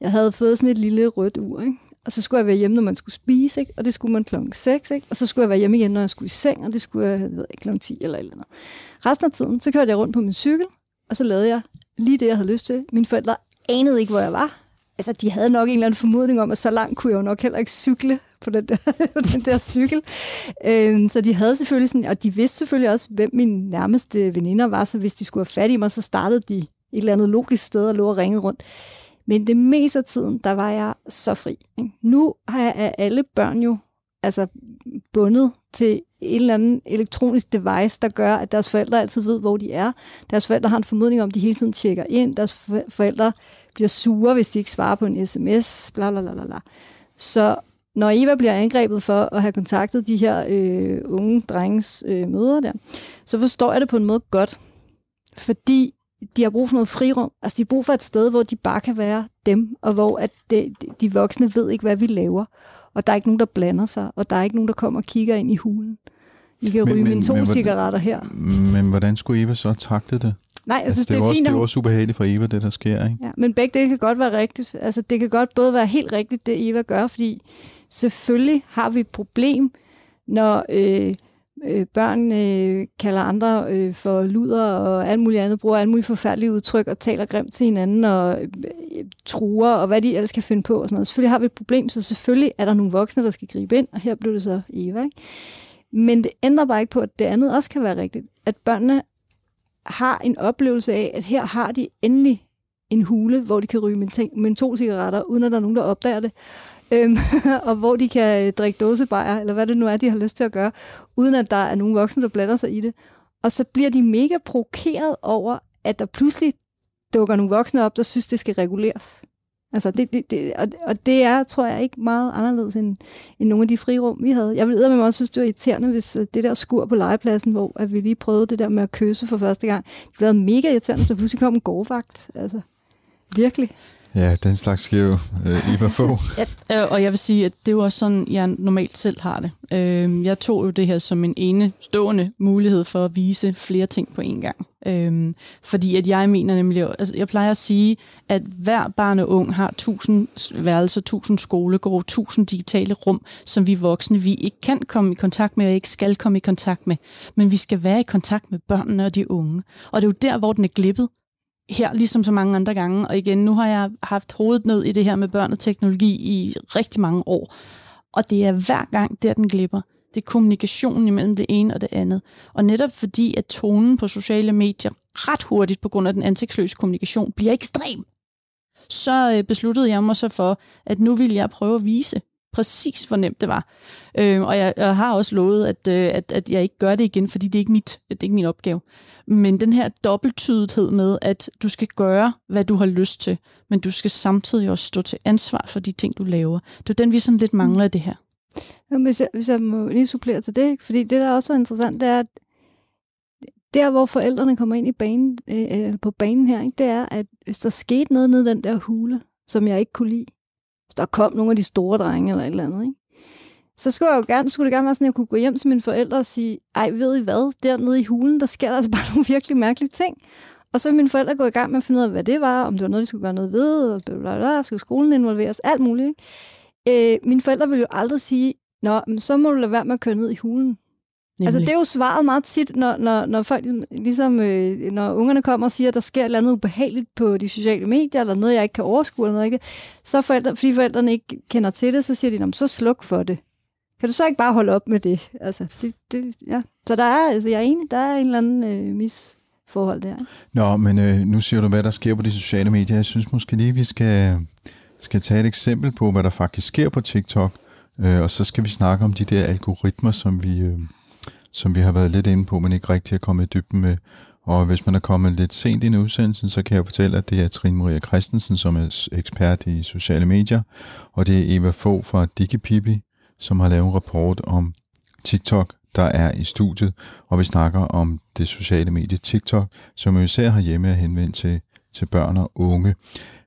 Jeg havde fået sådan et lille rødt ur, ikke? Og så skulle jeg være hjemme, når man skulle spise, ikke? og det skulle man klokken 6, ikke? og så skulle jeg være hjemme igen, når jeg skulle i seng, og det skulle jeg, jeg ved ikke, klokken 10 eller eller andet. Resten af tiden, så kørte jeg rundt på min cykel, og så lavede jeg lige det, jeg havde lyst til. Mine forældre anede ikke, hvor jeg var. Altså, de havde nok en eller anden formodning om, at så langt kunne jeg jo nok heller ikke cykle på den der, *laughs* på den der cykel. Øhm, så de havde selvfølgelig sådan, og de vidste selvfølgelig også, hvem mine nærmeste veninder var, så hvis de skulle have fat i mig, så startede de et eller andet logisk sted og lå og ringede rundt. Men det meste af tiden, der var jeg så fri. Ikke? Nu har jeg alle børn jo altså bundet til en eller anden elektronisk device, der gør, at deres forældre altid ved, hvor de er. Deres forældre har en formodning om, at de hele tiden tjekker ind. Deres forældre bliver sure, hvis de ikke svarer på en sms. Bla, bla, bla, bla, bla. Så når Eva bliver angrebet for at have kontaktet de her øh, unge drenges øh, møder der, så forstår jeg det på en måde godt. Fordi de har brug for noget frirum. Altså, de har brug for et sted, hvor de bare kan være dem, og hvor at de, de voksne ved ikke, hvad vi laver. Og der er ikke nogen, der blander sig, og der er ikke nogen, der kommer og kigger ind i hulen. I kan Men- ryge men- mine to men cigaretter her. Men hvordan skulle Eva så takle det? Nej, jeg synes, altså, det, er fint, også, at det er også ubehageligt for Eva, det der sker, ikke? Ja, men begge dele kan godt være rigtigt. Altså, det kan godt både være helt rigtigt, det Eva gør, fordi selvfølgelig har vi et problem, når øh, øh, børn øh, kalder andre øh, for luder og alt muligt andet, bruger alle mulige forfærdelige udtryk og taler grimt til hinanden og øh, truer og hvad de ellers kan finde på og sådan noget. Selvfølgelig har vi et problem, så selvfølgelig er der nogle voksne, der skal gribe ind, og her blev det så Eva. Ikke? Men det ændrer bare ikke på, at det andet også kan være rigtigt. At børnene har en oplevelse af, at her har de endelig en hule, hvor de kan ryge mentol- mentolcigaretter, uden at der er nogen, der opdager det. Øhm, *laughs* og hvor de kan øh, drikke dåsebajer, eller hvad det nu er, de har lyst til at gøre, uden at der er nogen voksne, der blander sig i det. Og så bliver de mega provokeret over, at der pludselig dukker nogle voksne op, der synes, det skal reguleres. Altså det, det, det, og, og det er, tror jeg, ikke meget anderledes end, end nogle af de frirum, vi havde. Jeg ville med også synes, det var irriterende, hvis øh, det der skur på legepladsen, hvor at vi lige prøvede det der med at kysse for første gang, det blev mega irriterende, så pludselig kom en gårdvagt. Altså, virkelig. Ja, den slags sker jo øh, Eva få. *laughs* Ja, øh, og jeg vil sige, at det er jo også sådan, jeg normalt selv har det. Øh, jeg tog jo det her som en enestående mulighed for at vise flere ting på en gang. Øh, fordi at jeg mener nemlig, altså jeg plejer at sige, at hver barn og ung har tusind værelser, tusind skolegård, tusind digitale rum, som vi voksne, vi ikke kan komme i kontakt med, og ikke skal komme i kontakt med. Men vi skal være i kontakt med børnene og de unge. Og det er jo der, hvor den er glippet her, ligesom så mange andre gange. Og igen, nu har jeg haft hovedet ned i det her med børn og teknologi i rigtig mange år. Og det er hver gang, der den glipper. Det er kommunikationen imellem det ene og det andet. Og netop fordi, at tonen på sociale medier ret hurtigt, på grund af den ansigtsløse kommunikation, bliver ekstrem, så øh, besluttede jeg mig så for, at nu vil jeg prøve at vise præcis, hvor nemt det var. Øh, og jeg, jeg har også lovet, at, øh, at, at jeg ikke gør det igen, fordi det er ikke mit, det er ikke min opgave. Men den her dobbelttydighed med, at du skal gøre, hvad du har lyst til, men du skal samtidig også stå til ansvar for de ting, du laver. Det er den, vi sådan lidt mangler i det her. Jamen, Hvis jeg, hvis jeg må lige supplere til det, ikke? fordi det, der også er interessant, det er, at der, hvor forældrene kommer ind i banen, øh, øh på banen her, ikke, det er, at hvis der skete noget nede i den der hule, som jeg ikke kunne lide, hvis der kom nogle af de store drenge eller et eller andet, ikke, så skulle, jeg jo gerne, skulle det gerne være sådan, at jeg kunne gå hjem til mine forældre og sige, ej, ved I hvad, dernede i hulen, der sker der altså bare *laughs* nogle virkelig mærkelige ting. Og så vil mine forældre gå i gang med at finde ud af, hvad det var, om det var noget, de skulle gøre noget ved, og bla, bla, bla, skulle skolen involveres, alt muligt. Ikke? Øh, mine forældre ville jo aldrig sige, Nå, men så må du lade være med at køre ned i hulen. Nemlig. Altså, det er jo svaret meget tit, når, når, når folk ligesom, ligesom øh, når ungerne kommer og siger, at der sker et eller andet ubehageligt på de sociale medier, eller noget, jeg ikke kan overskue, eller noget, ikke? så forældre, fordi forældrene ikke kender til det, så siger de, så sluk for det. Kan du så ikke bare holde op med det? Altså, det, det ja. Så der er, altså, jeg er enig, der er en eller anden øh, misforhold der. Nå, men øh, nu siger du, hvad der sker på de sociale medier. Jeg synes måske lige, vi skal, skal tage et eksempel på, hvad der faktisk sker på TikTok. Øh, og så skal vi snakke om de der algoritmer, som vi, øh, som vi har været lidt inde på, men ikke rigtig er kommet i dybden med. Og hvis man er kommet lidt sent ind i udsendelsen, så kan jeg fortælle, at det er Trine Maria Christensen, som er ekspert i sociale medier, og det er Eva Fogh fra DigiPipi, som har lavet en rapport om TikTok, der er i studiet, og vi snakker om det sociale medie TikTok, som jo især har hjemme at henvende til, til børn og unge.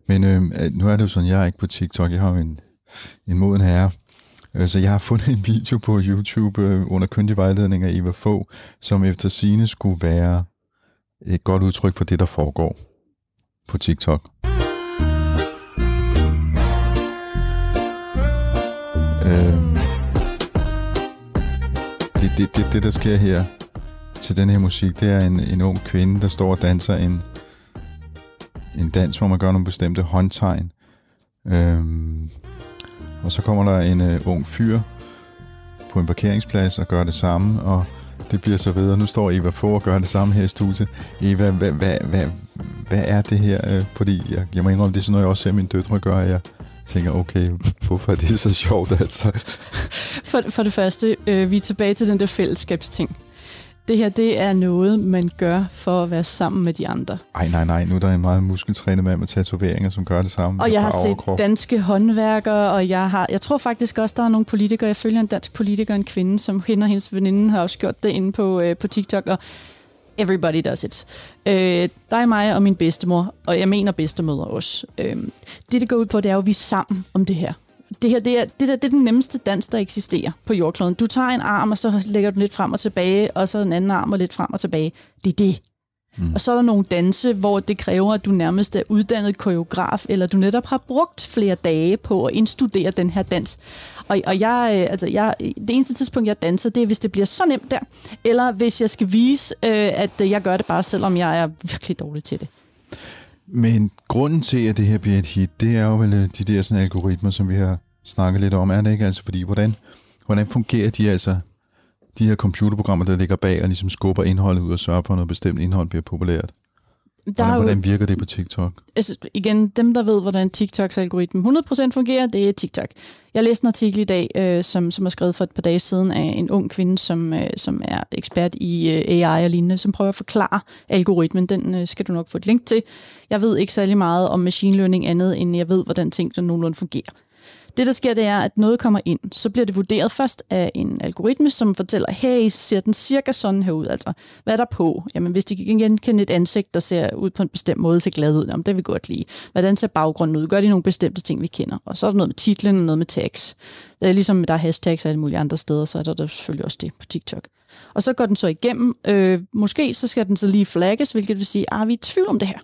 Men øh, nu er det jo sådan, jeg er ikke på TikTok, jeg har jo en, en moden herre, så jeg har fundet en video på YouTube øh, under kyndig vejledning af Eva få, som efter sine skulle være et godt udtryk for det, der foregår på TikTok. Øhm, det, det, det, det, der sker her til den her musik, det er en, en ung kvinde, der står og danser en, en dans, hvor man gør nogle bestemte håndtegn. Øhm, og så kommer der en øh, ung fyr på en parkeringsplads og gør det samme, og det bliver så videre. Nu står Eva for og gør det samme her i studiet. Eva, hvad, hvad, hvad, hvad er det her? Øh, Fordi jeg, jeg må indrømme, det er sådan noget, jeg også ser mine døtre gøre, at jeg tænker, okay, hvorfor er det så sjovt altså? *laughs* For, for det første, øh, vi er tilbage til den der fællesskabsting. Det her, det er noget, man gør for at være sammen med de andre. Ej, nej, nej, nu er der en meget muskeltrænet mand med tatoveringer, som gør det samme. Og jeg har set overkrop. danske håndværkere, og jeg har, jeg tror faktisk også, der er nogle politikere, jeg følger en dansk politiker, en kvinde, som hende og hendes veninde har også gjort det inde på, øh, på TikTok, og everybody does it. Øh, dig, mig og min bedstemor, og jeg mener bedstemødre også. Øh, det, det går ud på, det er jo, at vi er sammen om det her. Det her, det er, det, der, det er den nemmeste dans, der eksisterer på jordkloden. Du tager en arm, og så lægger du lidt frem og tilbage, og så en anden arm og lidt frem og tilbage. Det er det. Mm. Og så er der nogle danse, hvor det kræver, at du nærmest er uddannet koreograf, eller du netop har brugt flere dage på at indstudere den her dans. Og, og jeg, øh, altså jeg, det eneste tidspunkt, jeg danser, det er, hvis det bliver så nemt der, eller hvis jeg skal vise, øh, at jeg gør det bare, selvom jeg er virkelig dårlig til det. Men grunden til, at det her bliver et hit, det er jo vel øh, de der sådan algoritmer, som vi har snakket lidt om, er det ikke? Altså, fordi hvordan, hvordan fungerer de altså, de her computerprogrammer, der ligger bag og ligesom skubber indholdet ud og sørger for, at noget bestemt indhold bliver populært? Der Hvordan, er jo, hvordan virker det på TikTok? altså, igen, dem, der ved, hvordan TikToks algoritme 100% fungerer, det er TikTok. Jeg læste en artikel i dag, øh, som, som er skrevet for et par dage siden af en ung kvinde, som, øh, som er ekspert i øh, AI og lignende, som prøver at forklare algoritmen. Den øh, skal du nok få et link til. Jeg ved ikke særlig meget om machine learning andet, end jeg ved, hvordan ting sådan nogenlunde fungerer. Det, der sker, det er, at noget kommer ind. Så bliver det vurderet først af en algoritme, som fortæller, hey, ser den cirka sådan her ud? Altså, hvad er der på? Jamen, hvis de kan genkende et ansigt, der ser ud på en bestemt måde, ser glad ud, jamen, det vil vi godt lide. Hvordan ser baggrunden ud? Gør de nogle bestemte ting, vi kender? Og så er der noget med titlen og noget med tags. Det er ligesom, der er hashtags og alle mulige andre steder, så er der, der selvfølgelig også det på TikTok. Og så går den så igennem. Øh, måske så skal den så lige flagges, hvilket vil sige, at vi er i tvivl om det her.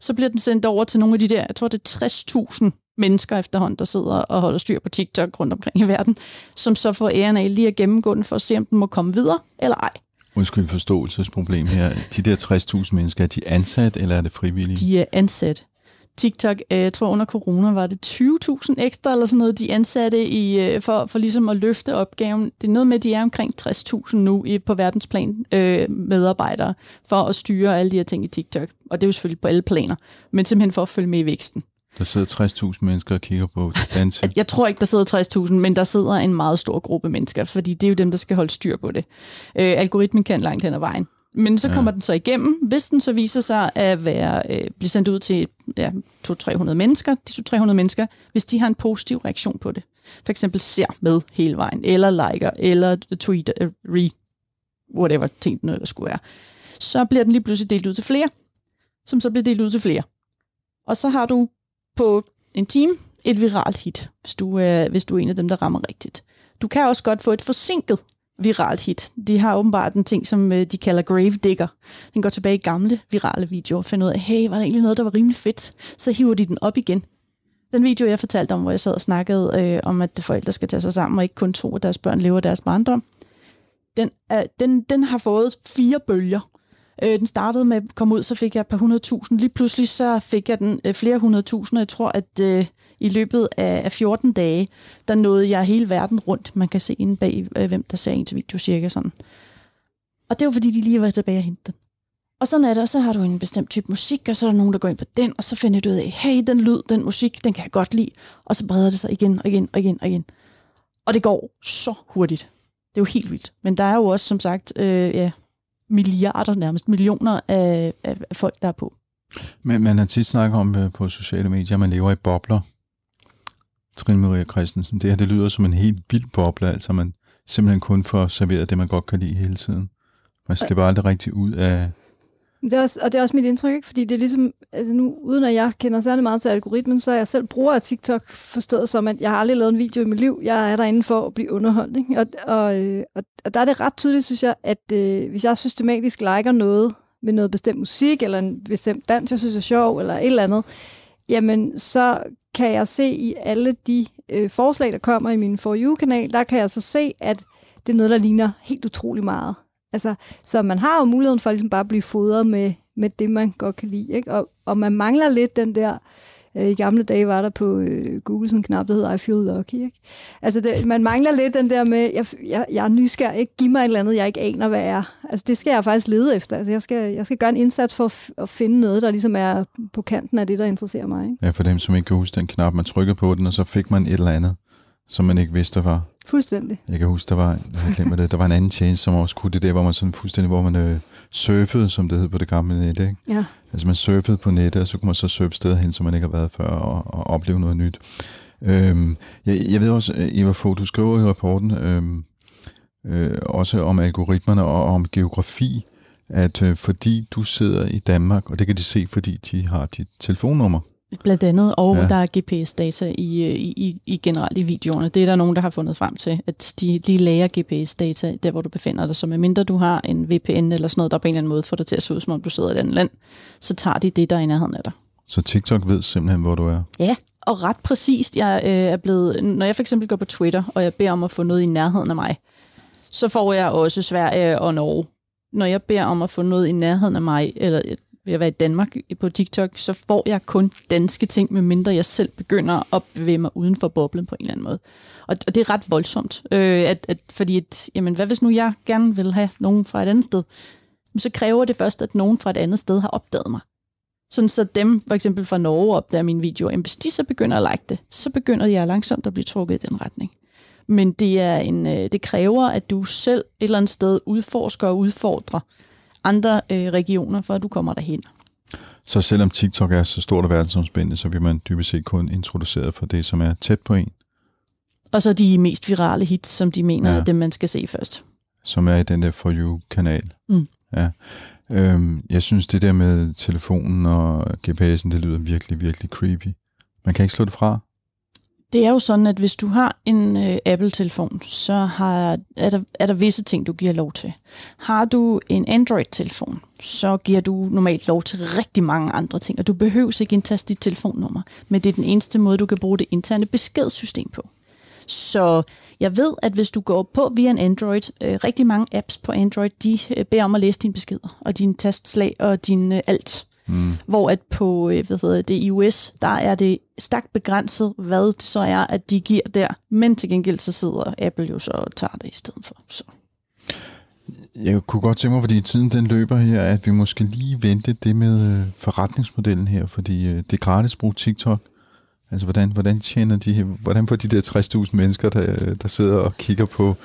Så bliver den sendt over til nogle af de der, jeg tror det er 60.000 mennesker efterhånden, der sidder og holder styr på TikTok rundt omkring i verden, som så får æren af lige at gennemgå den for at se, om den må komme videre eller ej. Undskyld forståelsesproblem her. De der 60.000 mennesker, er de ansat, eller er det frivillige? De er ansat. TikTok, øh, jeg tror under corona var det 20.000 ekstra eller sådan noget, de ansatte i, øh, for, for ligesom at løfte opgaven. Det er noget med, at de er omkring 60.000 nu i, på verdensplan øh, medarbejdere for at styre alle de her ting i TikTok. Og det er jo selvfølgelig på alle planer, men simpelthen for at følge med i væksten. Der sidder 60.000 mennesker og kigger på dans. At Jeg tror ikke, der sidder 60.000, men der sidder en meget stor gruppe mennesker, fordi det er jo dem, der skal holde styr på det. Øh, algoritmen kan langt hen ad vejen. Men så kommer ja. den så igennem. Hvis den så viser sig at være, øh, blive sendt ud til ja, 200-300 mennesker, de 200-300 mennesker, hvis de har en positiv reaktion på det, for eksempel ser med hele vejen, eller liker, eller tweet, øh, re, whatever ting den ellers skulle være, så bliver den lige pludselig delt ud til flere, som så bliver delt ud til flere. Og så har du på en time et viralt hit, hvis du, øh, hvis du er en af dem, der rammer rigtigt. Du kan også godt få et forsinket viralt hit. De har åbenbart en ting, som øh, de kalder grave digger. Den går tilbage i gamle virale videoer og finder ud af, hey, var der egentlig noget, der var rimelig fedt? Så hiver de den op igen. Den video, jeg fortalte om, hvor jeg sad og snakkede øh, om, at forældre skal tage sig sammen, og ikke kun tro, at deres børn lever deres barndom, den, er, den, den har fået fire bølger. Øh, den startede med at komme ud, så fik jeg et par hundredtusind. Lige pludselig så fik jeg den øh, flere hundredtusind, og jeg tror, at øh, i løbet af, af 14 dage, der nåede jeg hele verden rundt. Man kan se inde bag, øh, hvem der ser ens video cirka sådan. Og det var, fordi de lige var tilbage og hente den. Og sådan er det, og så har du en bestemt type musik, og så er der nogen, der går ind på den, og så finder du ud af, hey, den lyd, den musik, den kan jeg godt lide. Og så breder det sig igen og igen og igen og igen. Og det går så hurtigt. Det er jo helt vildt. Men der er jo også, som sagt, øh, ja, milliarder, nærmest millioner af, af folk, der er på. Men man har tit snakket om øh, på sociale medier, at man lever i bobler. Trine Maria Christensen, det her det lyder som en helt vild boble, altså man simpelthen kun får serveret det, man godt kan lide hele tiden. Man slipper aldrig rigtig ud af... Det er også, og det er også mit indtryk, ikke? fordi det er ligesom, altså nu, uden at jeg kender særlig meget til algoritmen, så er jeg selv bruger af TikTok forstået som, at jeg har aldrig lavet en video i mit liv. Jeg er derinde for at blive underholdt. Ikke? Og, og, øh, og, og der er det ret tydeligt, synes jeg, at øh, hvis jeg systematisk liker noget med noget bestemt musik, eller en bestemt dans, jeg synes er sjov, eller et eller andet, jamen så kan jeg se i alle de øh, forslag, der kommer i min For You-kanal, der kan jeg så se, at det er noget, der ligner helt utrolig meget. Altså, så man har jo muligheden for ligesom bare at blive fodret med, med det, man godt kan lide. Ikke? Og, og man mangler lidt den der, øh, i gamle dage var der på øh, Google sådan en knap, der hedder I feel lucky. Ikke? Altså, det, man mangler lidt den der med, jeg, jeg, jeg er nysgerrig, ikke? giv mig et eller andet, jeg ikke aner, hvad er. Altså, det skal jeg faktisk lede efter. Altså, jeg skal, jeg skal gøre en indsats for at, at finde noget, der ligesom er på kanten af det, der interesserer mig. Ikke? Ja, for dem, som ikke kan huske den knap, man trykkede på den, og så fik man et eller andet, som man ikke vidste, der var. Fuldstændig. Jeg kan huske, der var, jeg glemt det, der var en anden tjeneste, som også kunne det der, hvor man sådan fuldstændig, hvor man øh, surfede, som det hed på det gamle net, ikke? Ja. Altså man surfede på nettet, og så kunne man så surfe steder hen, som man ikke har været før, og, og opleve noget nyt. Øhm, jeg, jeg ved også, øh, Eva Fogh, du skriver i rapporten øhm, øh, også om algoritmerne og om geografi, at øh, fordi du sidder i Danmark, og det kan de se, fordi de har dit telefonnummer. Blandt andet, og Ja. der er GPS-data i, øh, i, i, generelt i videoerne. Det er der nogen, der har fundet frem til, at de, de lager GPS-data der, hvor du befinder dig. Så medmindre du har en VPN eller sådan noget, der på en eller anden måde får dig til at se ud, som om du sidder i et andet land, så tager de det, der er i nærheden af dig. Så TikTok ved simpelthen, hvor du er. Ja, og ret præcist. Jeg øh, er blevet, når jeg for eksempel går på Twitter, og jeg beder om at få noget i nærheden af mig, så får jeg også Sverige og Norge. Når jeg beder om at få noget i nærheden af mig, eller ved at være i Danmark på TikTok, så får jeg kun danske ting, medmindre jeg selv begynder at bevæge mig uden for boblen på en eller anden måde. Og, og det er ret voldsomt, øh, at, at, fordi at, jamen, hvad hvis nu jeg gerne vil have nogen fra et andet sted? Men så kræver det først, at nogen fra et andet sted har opdaget mig. Sådan så dem, for eksempel fra Norge, opdager mine videoer. Jamen, hvis de så begynder at like det, så begynder jeg langsomt at blive trukket i den retning. Men det, er en, øh, det kræver, at du selv et eller andet sted udforsker og udfordrer andre øh, regioner, for at du kommer derhen. Så selvom TikTok er så stort og verdensomspændende, så bliver man dybest set kun introduceret for det, som er tæt på en, Og så de mest virale hits, som de mener, Ja. ja. er dem, man skal se først. som er i den der For You-kanal. Mm. Ja. Øhm, jeg synes, det der med telefonen og GPS'en, det lyder virkelig, virkelig creepy. Man kan ikke slå det fra. Det er jo sådan, at hvis du har en øh, Apple-telefon, så har, er, der, er der visse ting, du giver lov til. Har du en Android-telefon, så giver du normalt lov til rigtig mange andre ting, og du behøver ikke indtaste dit telefonnummer, men det er den eneste måde, du kan bruge det interne beskedssystem på. Så jeg ved, at hvis du går på via en Android, øh, rigtig mange apps på Android, de øh, beder om at læse dine beskeder, og dine tastslag og din øh, alt. Mm. Hvor at på øh, hvad hedder det, iOS, der er det stærkt begrænset, hvad det så er, at de giver der. Men til gengæld så sidder Apple jo så og tager det i stedet for. Så. Jeg kunne godt tænke mig, fordi tiden den løber her, at vi måske lige vente det med øh, forretningsmodellen her, fordi øh, det er gratis at bruge TikTok. Altså, hvordan, hvordan tjener de, hvordan får de der 60.000 mennesker, der, der sidder og kigger på,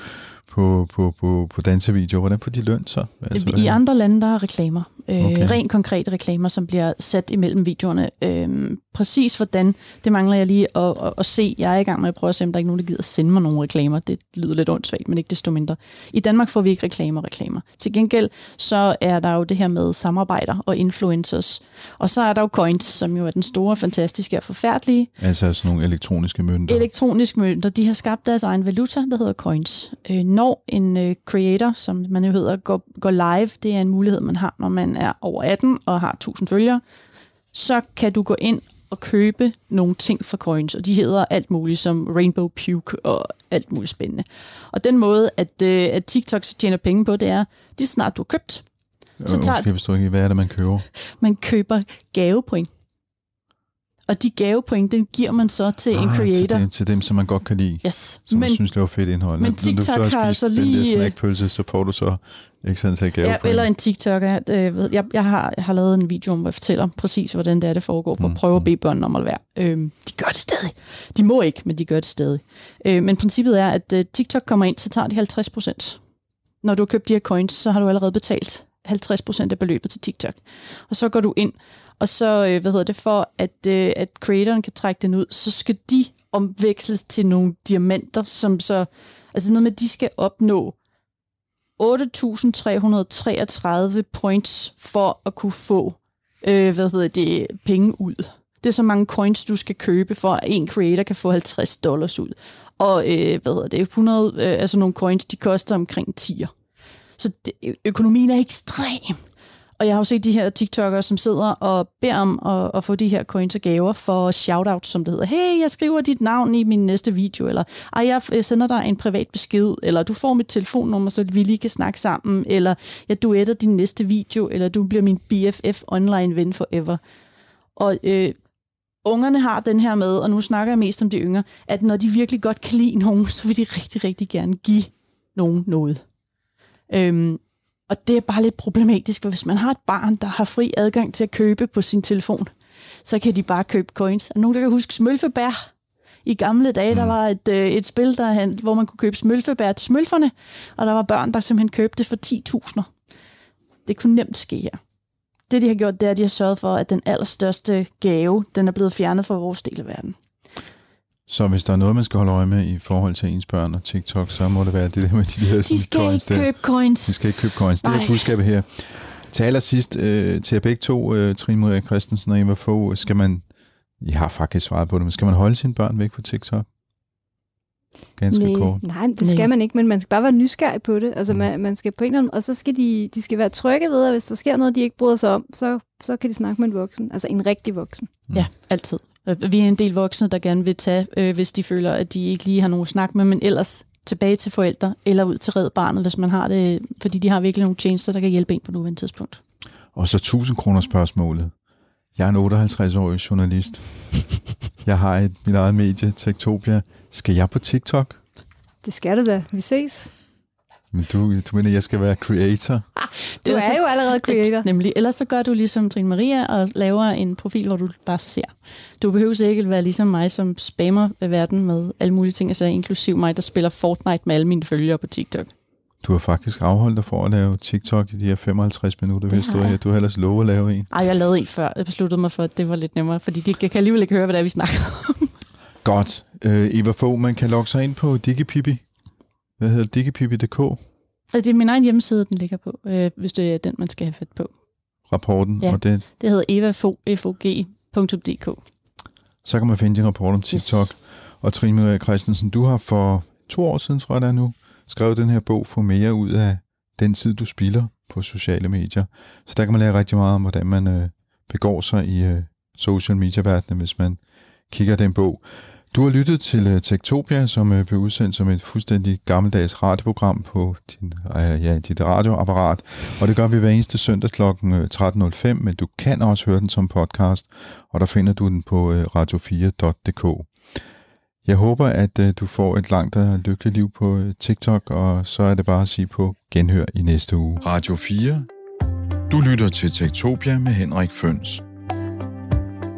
på, på, på, på dansevideoer, hvordan får de løn så? Altså, I andre lande, der er reklamer. Øh, Okay. Rent konkrete reklamer, som bliver sat imellem videoerne. Øh, præcis hvordan, det mangler jeg lige at, at, at se. Jeg er i gang med at prøve at se, om der er ikke nogen, der gider sende mig nogle reklamer. Det lyder lidt ondsvagt, men ikke desto mindre. I Danmark får vi ikke reklamer reklamer. Til gengæld, så er der jo det her med samarbejder og influencers. Og så er der jo coins, som jo er den store, fantastiske og forfærdelige altså sådan nogle elektroniske mønter. elektroniske mønter, de har skabt deres egen valuta, der hedder coins. Øh, når en øh, creator, som man jo hedder, går, går live, det er en mulighed, man har, når man er over 18 og har 1000 følgere, så kan du gå ind og købe nogle ting fra coins, og de hedder alt muligt som Rainbow Puke og alt muligt spændende. Og den måde, at, øh, at TikTok tjener penge på, det er, lige snart du har købt, så tager- Måske forstår ikke, hvad er det, man køber? man køber gavepoint. Og de gavepoint, den giver man så til en Ah, creator. Til, dem, til dem, som man godt kan lide. Yes. Som Men, man synes, det var fedt indhold. men Når du TikTok så har altså den lige, der øh, snackpølse, så får du så ikke sådan til gave Ja, eller en TikToker. Øh, ved- jeg, jeg, har, jeg har lavet en video, hvor jeg fortæller præcis, hvordan det er, det foregår, for Mm, at prøve at bede børnene om at være. Øhm, de gør det stadig. De må ikke, men de gør det stadig. Øh, men princippet er, at øh, TikTok kommer ind, så tager de 50 procent. Når du har købt de her coins, så har du allerede betalt 50% af beløbet til TikTok. Og så går du ind, og så, øh, hvad hedder det, for at, øh, at creatoren kan trække den ud, så skal de omveksles til nogle diamanter, som så, altså noget med, at de skal opnå 8.333 points for at kunne få øh, hvad hedder det, penge ud. Det er så mange coins, du skal købe, for at en creator kan få 50 dollars ud. Og øh, hvad hedder det, 100, øh, altså nogle coins, de koster omkring 10'er. Så det, økonomien er ekstrem. Og jeg har jo set de her TikTokere, som sidder og beder om at, at få de her coins og gaver for shoutouts, som det hedder. Hey, jeg skriver dit navn i min næste video, eller ej, jeg sender dig en privat besked, eller du får mit telefonnummer, så vi lige kan snakke sammen, eller jeg duetter din næste video, eller du bliver min BFF online ven forever. Og øh, ungerne har den her med, og nu snakker jeg mest om de yngre, at når de virkelig godt kan lide nogen, *laughs* så vil de rigtig, rigtig gerne give nogen noget. Øhm, og det er bare lidt problematisk, for hvis man har et barn, der har fri adgang til at købe på sin telefon, så kan de bare købe coins. Er nogen, der kan huske smølfebær? I gamle dage, der var et, øh, et spil, der, hvor man kunne købe smølfebær til smølferne, og der var børn, der simpelthen købte det for 10.000. Det kunne nemt ske her. Det, de har gjort, det er, at de har sørget for, at den allerstørste gave, den er blevet fjernet fra vores del af verden. Så hvis der er noget, man skal holde øje med i forhold til ens børn og TikTok, så må det være det der med de der De sådan, skal coins ikke der. købe coins. De skal ikke købe coins. Det er budskabet her. Til allersidst, øh, til jer begge to, øh, Trine Maria Christensen og Eva Fogh, skal man, I har faktisk svaret på det, men skal man holde sine børn væk fra TikTok? Ganske Nej, kort. nej, det Nej. skal man ikke, men man skal bare være nysgerrig på det. Altså, Mm. man, man skal på en eller anden, og så skal de, de skal være trygge ved, at hvis der sker noget, de ikke bryder sig om, så, så kan de snakke med en voksen, altså en rigtig voksen. Ja, altid. Vi er en del voksne, der gerne vil tage, øh, hvis de føler, at de ikke lige har nogen at snakke med, men ellers tilbage til forældre, eller ud til red barnet, hvis man har det, fordi de har virkelig nogle tjenester, der kan hjælpe en på nuværende tidspunkt. Og så 1000 kroner spørgsmålet. Jeg er en 58-årig journalist. Jeg har et, mit eget medie, Tektopia. Skal jeg på TikTok? Det skal det da. Vi ses. Men du, du mener, jeg skal være creator? *laughs* Du er jo allerede *laughs* creator. Nemlig. Ellers så gør du ligesom Trine Maria og laver en profil, hvor du bare ser. Du behøver ikke at være ligesom mig, som spammer verden med alle mulige ting, altså inklusiv mig, der spiller Fortnite med alle mine følgere på TikTok. Du har faktisk afholdt dig for at lave TikTok i de her 55 minutter, hvis har du, er jeg. her. du har ellers lovet at lave en. Ej, jeg lavede en før. Jeg besluttede mig for, at det var lidt nemmere, fordi de kan alligevel ikke høre, hvad det er, vi snakker om. Godt. Øh, Eva Fogh, man kan logge sig ind på Digipipi. Hvad hedder? Digipipi.dk. Og Det er min egen hjemmeside, den ligger på, øh, hvis det er den, man skal have fat på. Rapporten. Ja. Og det, Det hedder evafog.dk. så kan man finde din rapport om TikTok. Yes. Og Trine Maria Christensen, du har for to år siden, tror jeg det er nu, skrevet den her bog, Få mere ud af den tid, du spilder på sociale medier. Så der kan man lære rigtig meget om, hvordan man øh, begår sig i øh, social media-verdenen, hvis man kigger den bog. Du har lyttet til øh, Tektopia, som øh, blev udsendt som et fuldstændig gammeldags radioprogram på din, øh, ja, dit radioapparat. Og det gør vi hver eneste søndag kl. 13.05, men du kan også høre den som podcast, og der finder du den på radio4.dk. Jeg håber, at du får et langt og lykkeligt liv på TikTok, og så er det bare at sige på genhør i næste uge. Radio 4. Du lytter til Tektopia med Henrik Føns.